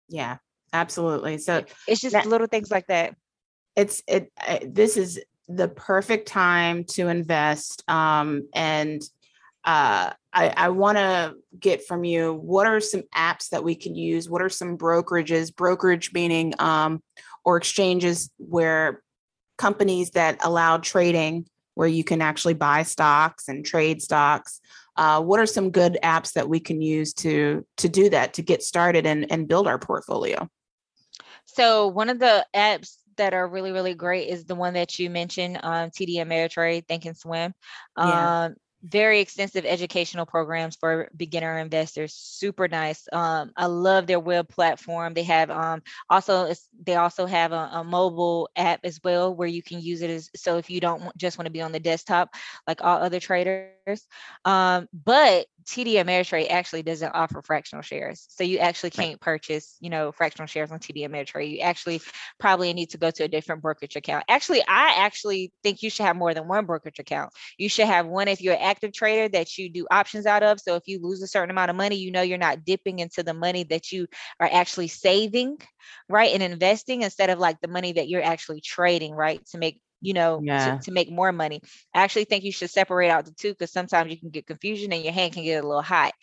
Yeah, absolutely. So it's just that, little things like that. It's, it, uh, this is, the perfect time to invest um, and uh, I, I want to get from you what are some apps that we can use? What are some brokerages, brokerage meaning um, or exchanges where companies that allow trading where you can actually buy stocks and trade stocks? Uh, what are some good apps that we can use to to do that to get started and, and build our portfolio? So one of the apps that are really really great is the one that you mentioned um, td ameritrade thinkorswim yeah. um, very extensive educational programs for beginner investors super nice. Um, i love their web platform. They have um, also they also have a, a, mobile app as well where you can use it as so if you don't just want to be on the desktop like all other traders. Um, but TD Ameritrade actually doesn't offer fractional shares. So you actually can't purchase, you know, fractional shares on TD Ameritrade. You actually probably need to go to a different brokerage account. Actually, I actually think you should have more than one brokerage account. You should have one if you're an active trader that you do options out of. So if you lose a certain amount of money, you know you're not dipping into the money that you are actually saving, right? And investing instead of like the money that you're actually trading, right? To make you know, yeah. to, to, make more money. I actually think you should separate out the two because sometimes you can get confusion and your hand can get a little hot.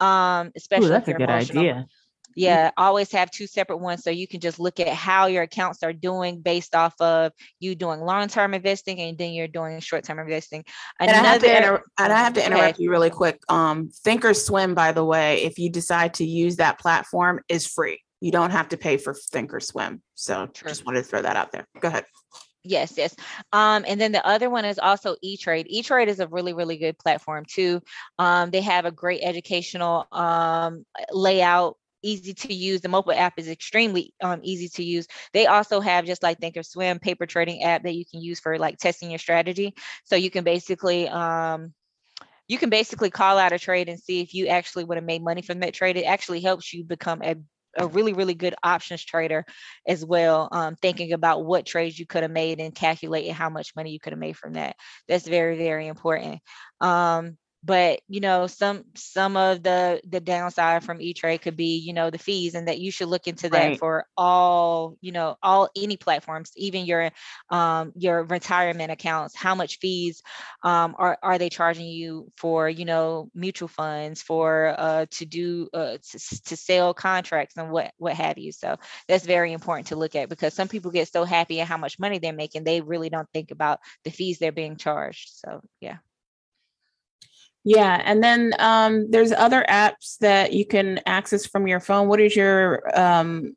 Um, especially Ooh, that's a good emotional. idea. Yeah, always have two separate ones so you can just look at how your accounts are doing based off of you doing long-term investing and then you're doing short-term investing. Another, and I have to, inter- and I have to interrupt you really quick. Um, Thinkorswim, by the way, if you decide to use that platform, is free. You don't have to pay for Thinkorswim. So True. just wanted to throw that out there. Go ahead. Yes, yes. Um, and then the other one is also E-Trade. E-Trade is a really, really good platform too. Um, they have a great educational um, layout, easy to use. The mobile app is extremely um, easy to use. They also have just like Thinkorswim paper trading app that you can use for like testing your strategy. So you can basically um, you can basically call out a trade and see if you actually would have made money from that trade. It actually helps you become a a really really good options trader as well um, thinking about what trades you could have made and calculating how much money you could have made from that. That's very very important. Um, but you know some some of the the downside from e-trade could be you know the fees and that you should look into that right. for all you know all any platforms even your um your retirement accounts. How much fees um are, are they charging you for you know mutual funds for uh to do uh to, to sell contracts and what what have you. So that's very important to look at because some people get so happy at how much money they're making they really don't think about the fees they're being charged. So yeah Yeah, and then um, there's other apps that you can access from your phone. What is your um,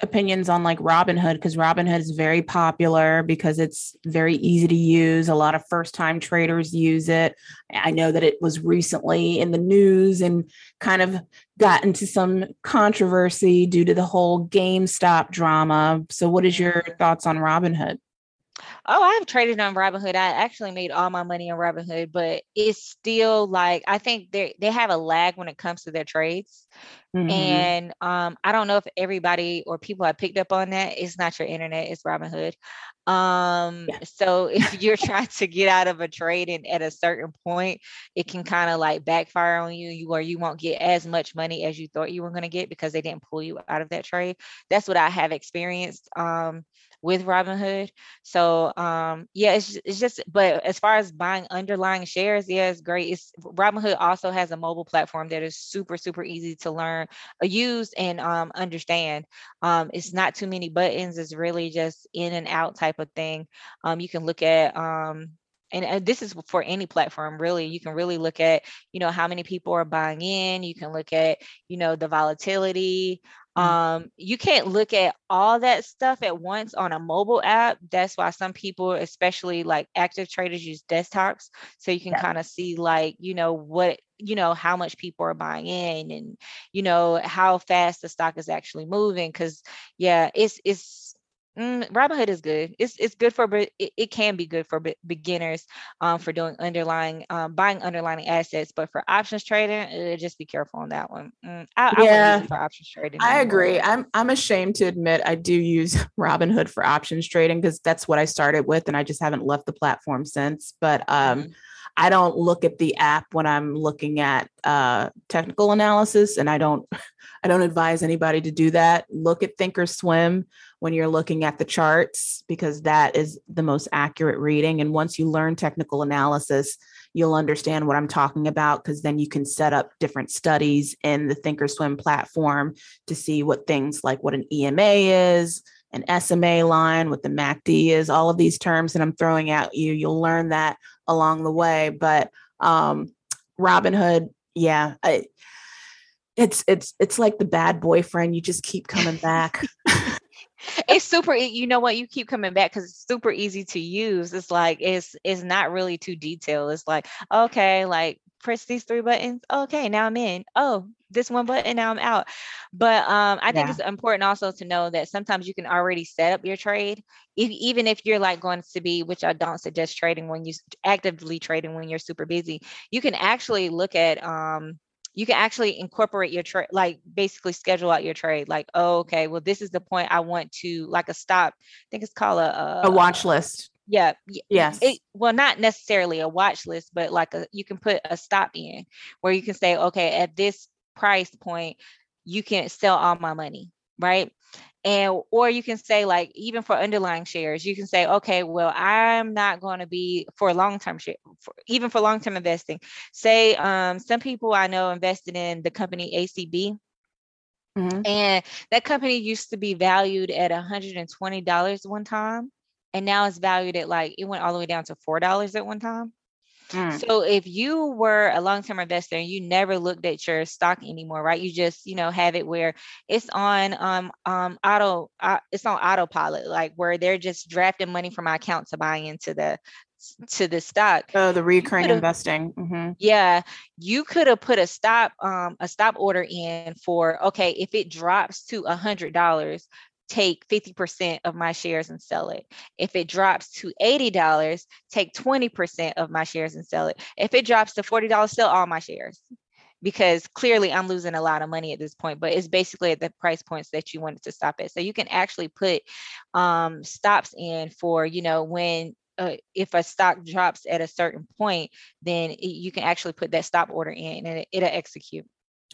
opinions on like Robinhood? Because Robinhood is very popular because it's very easy to use. A lot of first time traders use it. I know that it was recently in the news and kind of got into some controversy due to the whole GameStop drama. So, what is your thoughts on Robinhood? Oh, I've traded on Robinhood. I actually made all my money on Robinhood, but it's still like I think they they have a lag when it comes to their trades. Mm-hmm. And um, I don't know if everybody or people have picked up on that. It's not your internet, it's Robinhood. Um, yeah. so if you're trying to get out of a trade and at a certain point, it can kind of like backfire on you, you or you won't get as much money as you thought you were going to get because they didn't pull you out of that trade. That's what I have experienced. Um, with Robinhood. So um, yeah, it's it's just but as far as buying underlying shares, yeah, it's great. It's Robinhood also has a mobile platform that is super super easy to learn, uh, use and um, understand. Um, it's not too many buttons. It's really just in and out type of thing. Um, you can look at um, and, this is for any platform really you can really look at you know how many people are buying in you can look at you know the volatility. Um, you can't look at all that stuff at once on a mobile app. That's why some people, especially like active traders, use desktops so you can yeah. kind of see like you know what you know how much people are buying in and you know how fast the stock is actually moving. Because yeah, it's it's Mm, Robinhood is good. It's it's good for it, it can be good for beginners um, for doing underlying um, buying underlying assets, but for options trading, uh, just be careful on that one. Mm, I, yeah, I for options trading. I agree. I'm I'm ashamed to admit I do use Robinhood for options trading because that's what I started with, and I just haven't left the platform since. But um, mm-hmm. I don't look at the app when I'm looking at uh, technical analysis, and I don't I don't advise anybody to do that. Look at Thinkorswim when you're looking at the charts because that is the most accurate reading. And once you learn technical analysis, you'll understand what I'm talking about because then you can set up different studies in the Thinkorswim platform to see what things like what an EMA is, an SMA line, what the MACD is, all of these terms that I'm throwing at you. You'll learn that along the way. But um, Robinhood, yeah, I, it's it's it's like the bad boyfriend. You just keep coming back. it's super you know what you keep coming back because it's super easy to use it's like it's it's not really too detailed it's like okay like press these three buttons okay now i'm in oh this one button now i'm out but um i think yeah. it's important also to know that sometimes you can already set up your trade if, even if you're like going to be which i don't suggest trading when you actively trading when you're super busy you can actually look at um you can actually incorporate your trade, like basically schedule out your trade. Like, oh, okay, well, this is the point I want to like a stop. I think it's called a a, a watch uh, list. Yeah. Yes. It, well, not necessarily a watch list, but like a you can put a stop in where you can say, okay, at this price point, you can sell all my money, right? And or you can say like even for underlying shares you can say okay well i'm not going to be for long-term share for, even for long-term investing. Say um, some people i know invested in the company acb mm-hmm. and that company used to be valued at $120 one time and now it's valued at like it went all the way down to $4 at one time Mm. So if you were a long-term investor and you never looked at your stock anymore, right? You just, you know, have it where it's on um um auto uh, it's on autopilot, like where they're just drafting money from my account to buy into the to the stock. Oh, the recurring investing. Mm-hmm. Yeah, you could have put a stop um a stop order in for okay if it drops to a hundred dollars take 50% of my shares and sell it. If it drops to $80, take 20% of my shares and sell it. If it drops to $40, sell all my shares because clearly I'm losing a lot of money at this point, but it's basically at the price points that you wanted to stop at. So you can actually put um, stops in for, you know, when uh, if a stock drops at a certain point, then it, you can actually put that stop order in and it, it'll execute.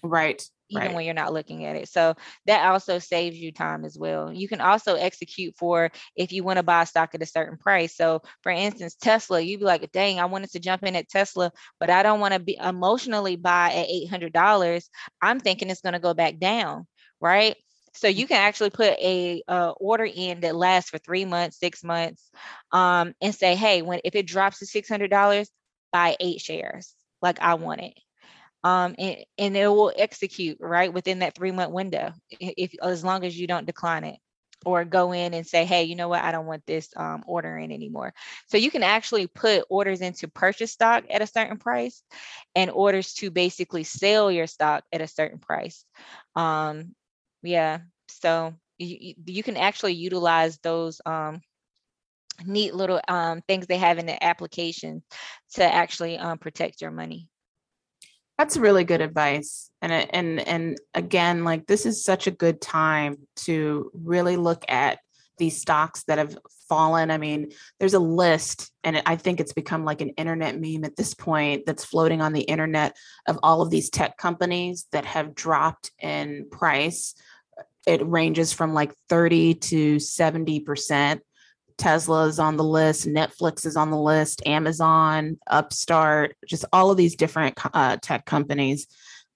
Right even right. when you're not looking at it. So that also saves you time as well. You can also execute for if you want to buy a stock at a certain price. So for instance, Tesla, you'd be like, dang, I wanted to jump in at Tesla, but I don't want to be emotionally buy at $800. I'm thinking it's going to go back down, right? So you can actually put a uh, order in that lasts for three months, six months, um, and say, hey, when if it drops to six hundred dollars, buy eight shares like I want it. Um, and, and it will execute right within that three month window if as long as you don't decline it or go in and say, hey, you know what, I don't want this um, order in anymore. So you can actually put orders into purchase stock at a certain price and orders to basically sell your stock at a certain price. Um, yeah, so you, you can actually utilize those um, neat little um, things they have in the application to actually um, protect your money. That's really good advice. And and and again, like this is such a good time to really look at these stocks that have fallen. I mean, there's a list, and I think it's become like an internet meme at this point that's floating on the internet of all of these tech companies that have dropped in price. It ranges from like 30 to 70%. Tesla is on the list, Netflix is on the list, Amazon, Upstart, just all of these different uh, tech companies.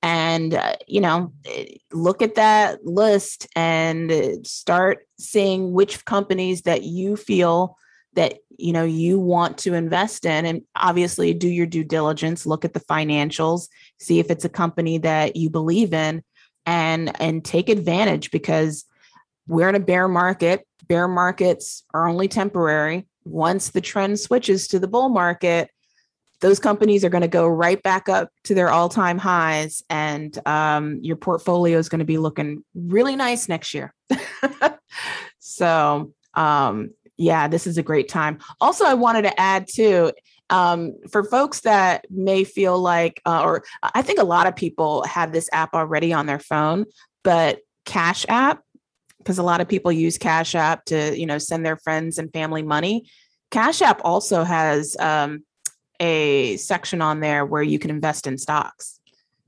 And, uh, you know, eh, look at that list and start seeing which companies that you feel that you know you want to invest in and obviously do your due diligence look at the financials see if it's a company that you believe in and and take advantage because we're in a bear market bear markets are only temporary. Once the trend switches to the bull market, those companies are going to go right back up to their all time highs, and um, your portfolio is going to be looking really nice next year. so, um, yeah, this is a great time. Also, I wanted to add too. Um, for folks that may feel like, uh, or I think a lot of people have this app already on their phone, but Cash App because a lot of people use Cash App to, you know, send their friends and family money. Cash App also has um, a section on there where you can invest in stocks.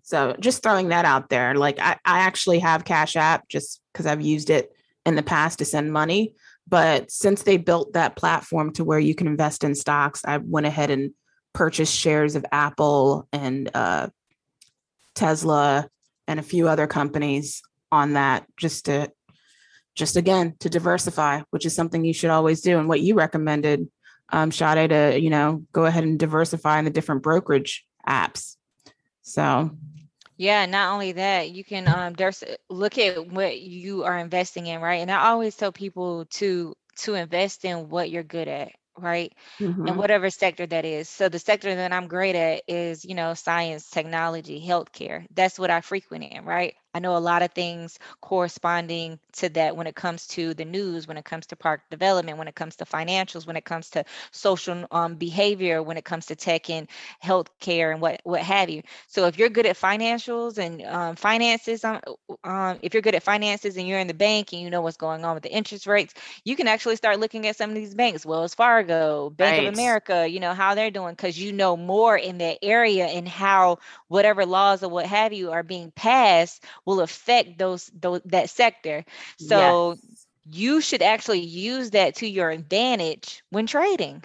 So just throwing that out there. Like I, I actually have Cash App just because I've used it in the past to send money. But since they built that platform to where you can invest in stocks, I went ahead and purchased shares of Apple and uh, Tesla and a few other companies on that just to just again to diversify, which is something you should always do. And what you recommended, um, Sade, to you know go ahead and diversify in the different brokerage apps. So yeah, not only that, you can um there's look at what you are investing in, right? And I always tell people to to invest in what you're good at right mm-hmm. and whatever sector that is so the sector that i'm great at is you know science technology healthcare that's what i frequent in right I know a lot of things corresponding to that when it comes to the news, when it comes to park development, when it comes to financials, when it comes to social um, behavior, when it comes to tech and healthcare and what what have you. So if you're good at financials and um, finances, um, um, if you're good at finances and you're in the bank and you know what's going on with the interest rates, you can actually start looking at some of these banks, Wells Fargo, Bank right. of America, you know how they're doing because you know more in that area and how whatever laws or what have you are being passed will affect those, those that sector. So yes. you should actually use that to your advantage when trading.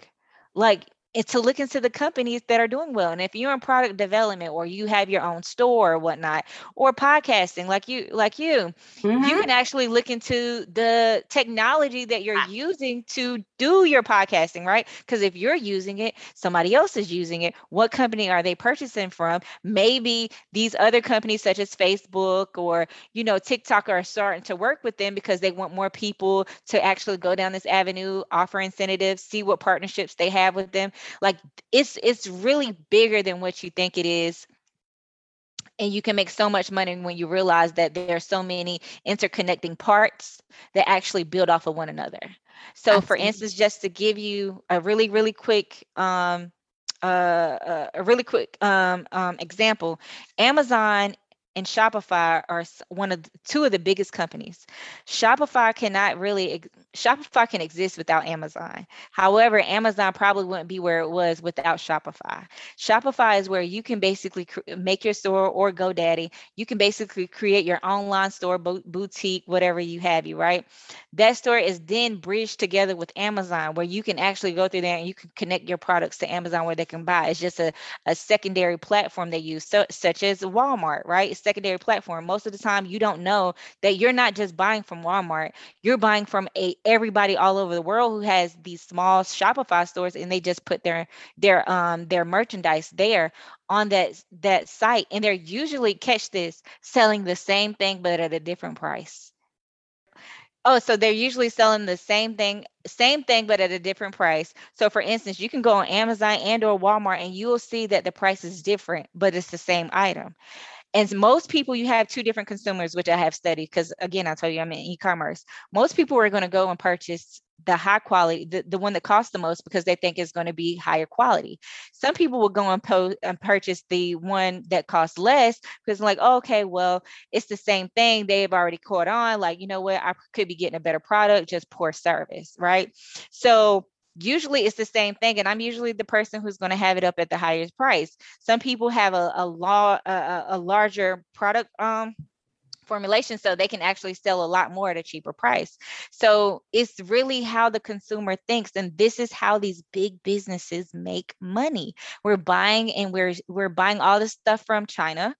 Like it's to look into the companies that are doing well. And if you're in product development or you have your own store or whatnot, or podcasting like you, like you, mm-hmm. you can actually look into the technology that you're using to do your podcasting, right? Because if you're using it, somebody else is using it. What company are they purchasing from? Maybe these other companies such as Facebook or you know TikTok are starting to work with them because they want more people to actually go down this avenue, offer incentives, see what partnerships they have with them like it's it's really bigger than what you think it is and you can make so much money when you realize that there are so many interconnecting parts that actually build off of one another so Absolutely. for instance just to give you a really really quick um, uh, uh a really quick um, um, example amazon and Shopify are one of the, two of the biggest companies. Shopify cannot really Shopify can exist without Amazon. However, Amazon probably wouldn't be where it was without Shopify. Shopify is where you can basically make your store or GoDaddy. You can basically create your online store, bo- boutique, whatever you have, you right. That store is then bridged together with Amazon, where you can actually go through there and you can connect your products to Amazon where they can buy. It's just a, a secondary platform they use, so, such as Walmart, right? Secondary platform. Most of the time, you don't know that you're not just buying from Walmart. You're buying from a everybody all over the world who has these small Shopify stores, and they just put their their um their merchandise there on that that site, and they're usually catch this selling the same thing but at a different price. Oh, so they're usually selling the same thing, same thing, but at a different price. So for instance, you can go on Amazon and or Walmart and you will see that the price is different, but it's the same item. And most people, you have two different consumers, which I have studied because again, I told you I'm in e-commerce. Most people are going to go and purchase the high quality, the, the one that costs the most because they think it's going to be higher quality. Some people will go and, po- and purchase the one that costs less because like, oh, okay, well, it's the same thing. They've already caught on. Like, you know what? I could be getting a better product, just poor service, right? So usually it's the same thing and i'm usually the person who's going to have it up at the highest price. Some people have a, a law a, a larger product um formulation so they can actually sell a lot more at a cheaper price. So it's really how the consumer thinks and this is how these big businesses make money. We're buying and we're we're buying all this stuff from China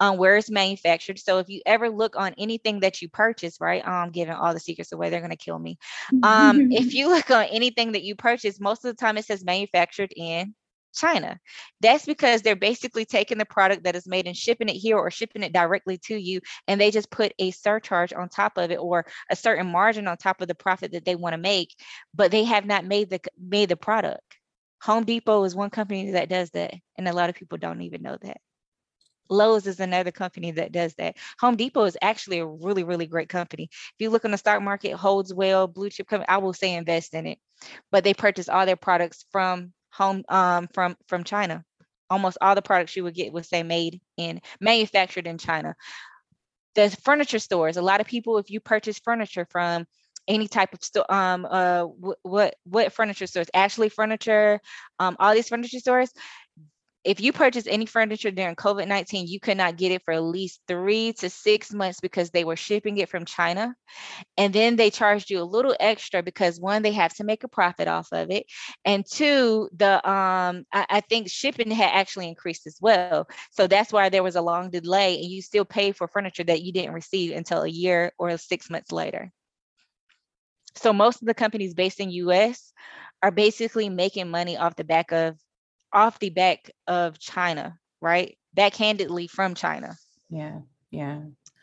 um, where it's manufactured. So if you ever look on anything that you purchase, right? I'm giving all the secrets away, they're going to kill me. Um, if you look on anything that you purchase, most of the time it says manufactured in China. That's because they're basically taking the product that is made and shipping it here or shipping it directly to you. And they just put a surcharge on top of it or a certain margin on top of the profit that they want to make, but they have not made the made the product. Home Depot is one company that does that. And a lot of people don't even know that. Lowe's is another company that does that. Home Depot is actually a really, really great company. If you look on the stock market, holds well, blue chip company, I will say invest in it. But they purchase all their products from home um, from from China. Almost all the products you would get would say made in manufactured in China. The furniture stores. A lot of people, if you purchase furniture from any type of store, um, uh, what what furniture stores? Ashley Furniture, um, all these furniture stores if you purchase any furniture during COVID 19, you could not get it for at least three to six months because they were shipping it from China. And then they charged you a little extra because one, they have to make a profit off of it. And two, the um, I, I think shipping had actually increased as well. So that's why there was a long delay and you still pay for furniture that you didn't receive until a year or six months later. So most of the companies based in US are basically making money off the back of off the back of China, right? Backhandedly from China. Yeah. Yeah.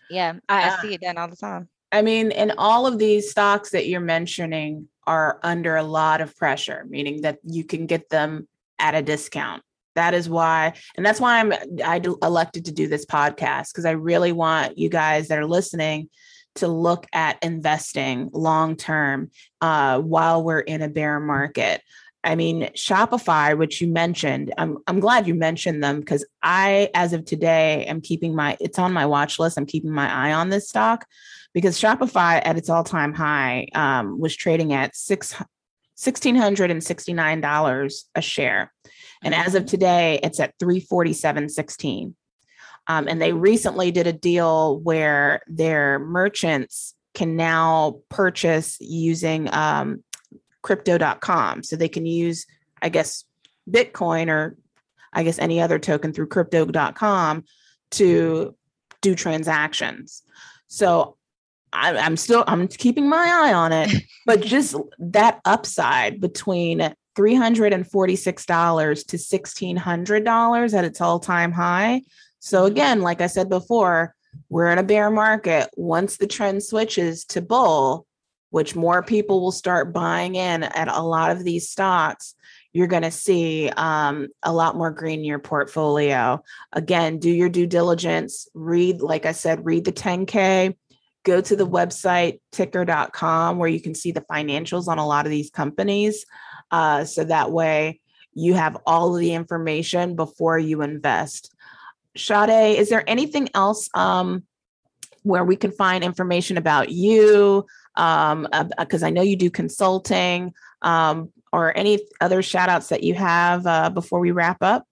Yeah. I, uh, I see it done all the time. I mean, and all of these stocks that you're mentioning are under a lot of pressure, meaning that you can get them at a discount. That is why, and that's why I'm I elected to do this podcast because I really want you guys that are listening to look at investing long term uh, while we're in a bear market. I mean, Shopify, which you mentioned, I'm I'm glad you mentioned them because I, as of today, am keeping my it's on my watch list. I'm keeping my eye on this stock because Shopify at its all-time high um, was trading at six sixteen hundred and sixty-nine dollars a share. And as of today, it's at 347.16. Um, and they recently did a deal where their merchants can now purchase using um, crypto.com. So they can use, I guess, Bitcoin or I guess any other token through crypto.com to do transactions. So I, am still I'm keeping my eye on it, but just that upside between $346 to $1,600 at its all time high. So, again, like I said before, we're in a bear market. Once the trend switches to bull, which more people will start buying in at a lot of these stocks, you're going to see um, a lot more green in your portfolio. Again, do your due diligence, read, like I said, read the 10K, go to the website ticker.com where you can see the financials on a lot of these companies. Uh, so that way you have all of the information before you invest. Sade, is there anything else um, where we can find information about you? Um, because uh, I know you do consulting um, or any other shout outs that you have uh, before we wrap up?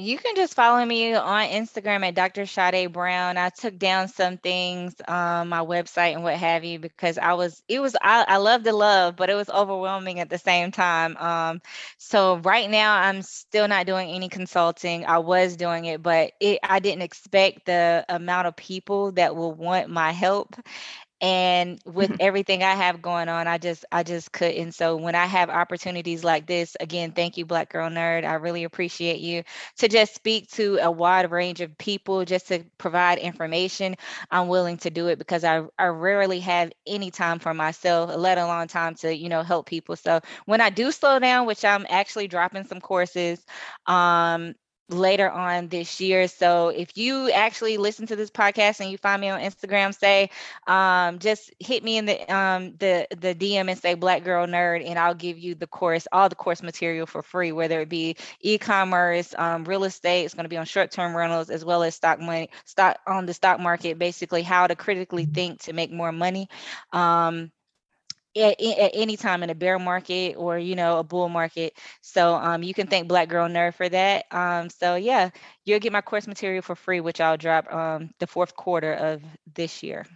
You can just follow me on Instagram at Dr. Sade Brown. I took down some things on my website and what have you because I was it was I, I love the love, but it was overwhelming at the same time. Um, so right now I'm still not doing any consulting. I was doing it, but it I didn't expect the amount of people that will want my help and with everything i have going on i just i just couldn't. So when i have opportunities like this again thank you black girl nerd. I really appreciate you to just speak to a wide range of people just to provide information. I'm willing to do it because i, I rarely have any time for myself let alone time to you know help people. So when i do slow down which i'm actually dropping some courses um later on this year. So if you actually listen to this podcast and you find me on Instagram, say, um, just hit me in the um, the the DM and say Black Girl Nerd, and I'll give you the course, all the course material for free, whether it be e-commerce, um, real estate. It's going to be on short-term rentals as well as stock money, stock on the stock market. Basically, how to critically think to make more money. Um, at, at any time in a bear market or you know a bull market so um, you can thank black girl nerd for that um, so yeah you'll get my course material for free which i'll drop um, the fourth quarter of this year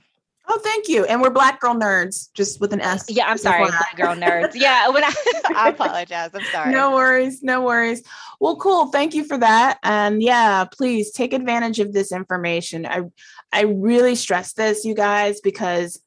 Oh, thank you. And we're Black Girl Nerds, just with an S. Yeah, I'm sorry, Black Girl Nerds. Yeah, when I, I apologize. I'm sorry. No worries, no worries. Well, cool. Thank you for that. And yeah, please take advantage of this information. I, I really stress this, you guys, because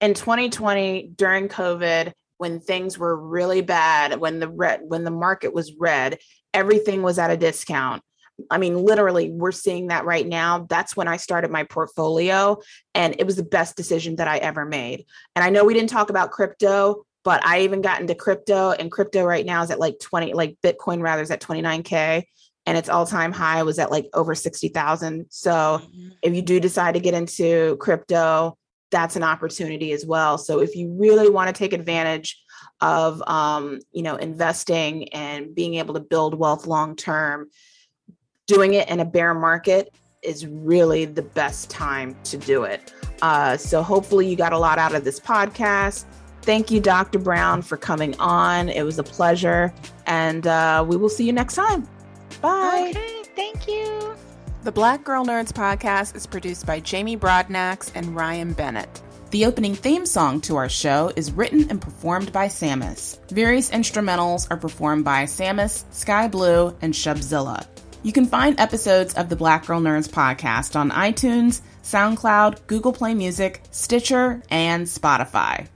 in 2020 during covid when things were really bad when the red when the market was red everything was at a discount. I mean literally we're seeing that right now. That's when i started my portfolio and it was the best decision that i ever made. And i know we didn't talk about crypto but i even got into crypto and crypto right now is at like 20 like bitcoin rather is at 29k and its all-time high was at like over 60,000 so mm-hmm. if you do decide to get into crypto that's an opportunity as well. So if you really want to take advantage of um, you know investing and being able to build wealth long term, doing it in a bear market is really the best time to do it. Uh, so hopefully you got a lot out of this podcast. Thank you, Dr. Brown, for coming on. It was a pleasure, and uh, we will see you next time. Bye. Okay, thank you. The Black Girl Nerds podcast is produced by Jamie Broadnax and Ryan Bennett. The opening theme song to our show is written and performed by Sammus. Various instrumentals are performed by Sammus, Sky Blue, and Shubzilla. You can find episodes of the Black Girl Nerds podcast on iTunes, SoundCloud, Google Play Music, Stitcher, and Spotify.